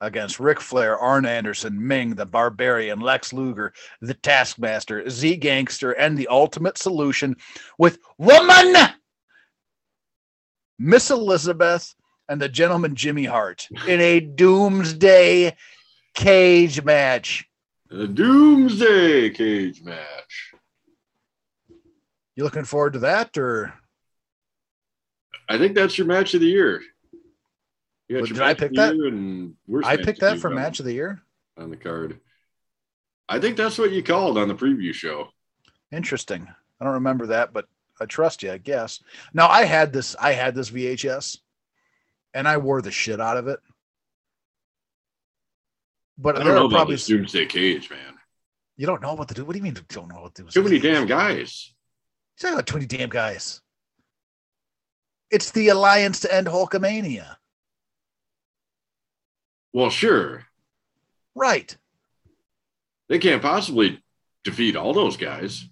against Ric Flair, Arn Anderson, Meng, the Barbarian, Lex Luger, the Taskmaster, Z-Gangsta, and the Ultimate Solution with Woman Miss Elizabeth and the gentleman Jimmy Hart in a doomsday cage match. A Doomsday cage match. You looking forward to that or I think that's your match of the year. You Well, did I pick that? and I picked that for match of the year? on the card. I think that's what you called on the preview show. Interesting. I don't remember that, but I trust you, I guess. Now I had this I had this VHS and I wore the shit out of it. But I don't know about probably this Doomsday cage, man. you don't know what to do. What do you mean you don't know what to do? Too many damn guys. You're talking about 20 damn guys. It's the alliance to end Hulkamania. Well, sure. Right. They can't possibly defeat all those guys.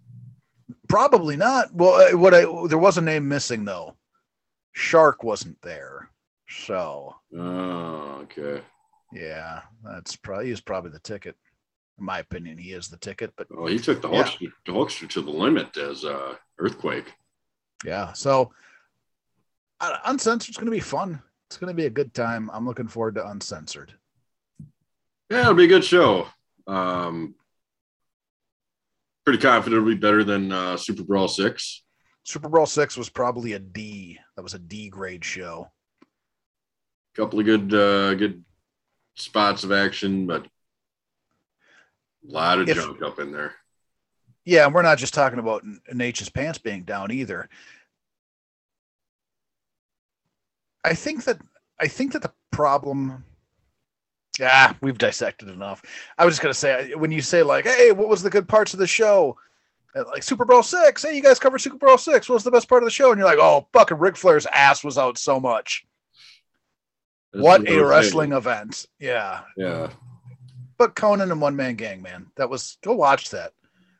Probably not. Well, uh, what I there was a name missing though. Shark wasn't there, so Oh, okay. Yeah, that's probably he was probably the ticket. In my opinion, he is the ticket. But Well, he took the Yeah. Hulkster, the Hulkster to the limit as uh, Earthquake. yeah, so uh, uncensored is going to be fun. It's going to be a good time. I'm looking forward to uncensored. Yeah, it'll be a good show. Um, pretty confident it'll be better than uh, Super Brawl 6. Super Brawl six was probably a D. That was a D grade show. couple of good uh, good spots of action, but a lot of If- junk up in there. Yeah, and we're not just talking about Nature's pants being down either. I think that I think that the problem. Yeah, we've dissected enough. I was just gonna say when you say like, "Hey, what was the good parts of the show?" Like Super Bowl six. Hey, you guys covered Super Bowl six. What was the best part of the show? And you're like, "Oh, fucking Ric Flair's ass was out so much." What a wrestling event! Yeah, Yeah. but Konnan and One Man Gang, man, that was. Go watch that.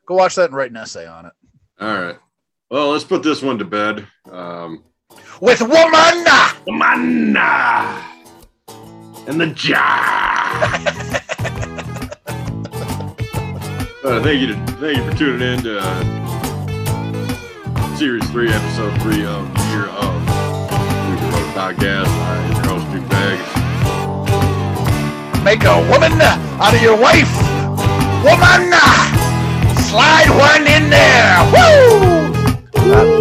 Go watch that and write an essay on it. All right. Well, let's put this one to bed. Um, With woman. manna and the jar. (laughs) uh, thank you, to, thank you for tuning in to uh, series three, episode three of year of Podcast. Make a woman out of your wife. Woman. Slide one in there. Woo!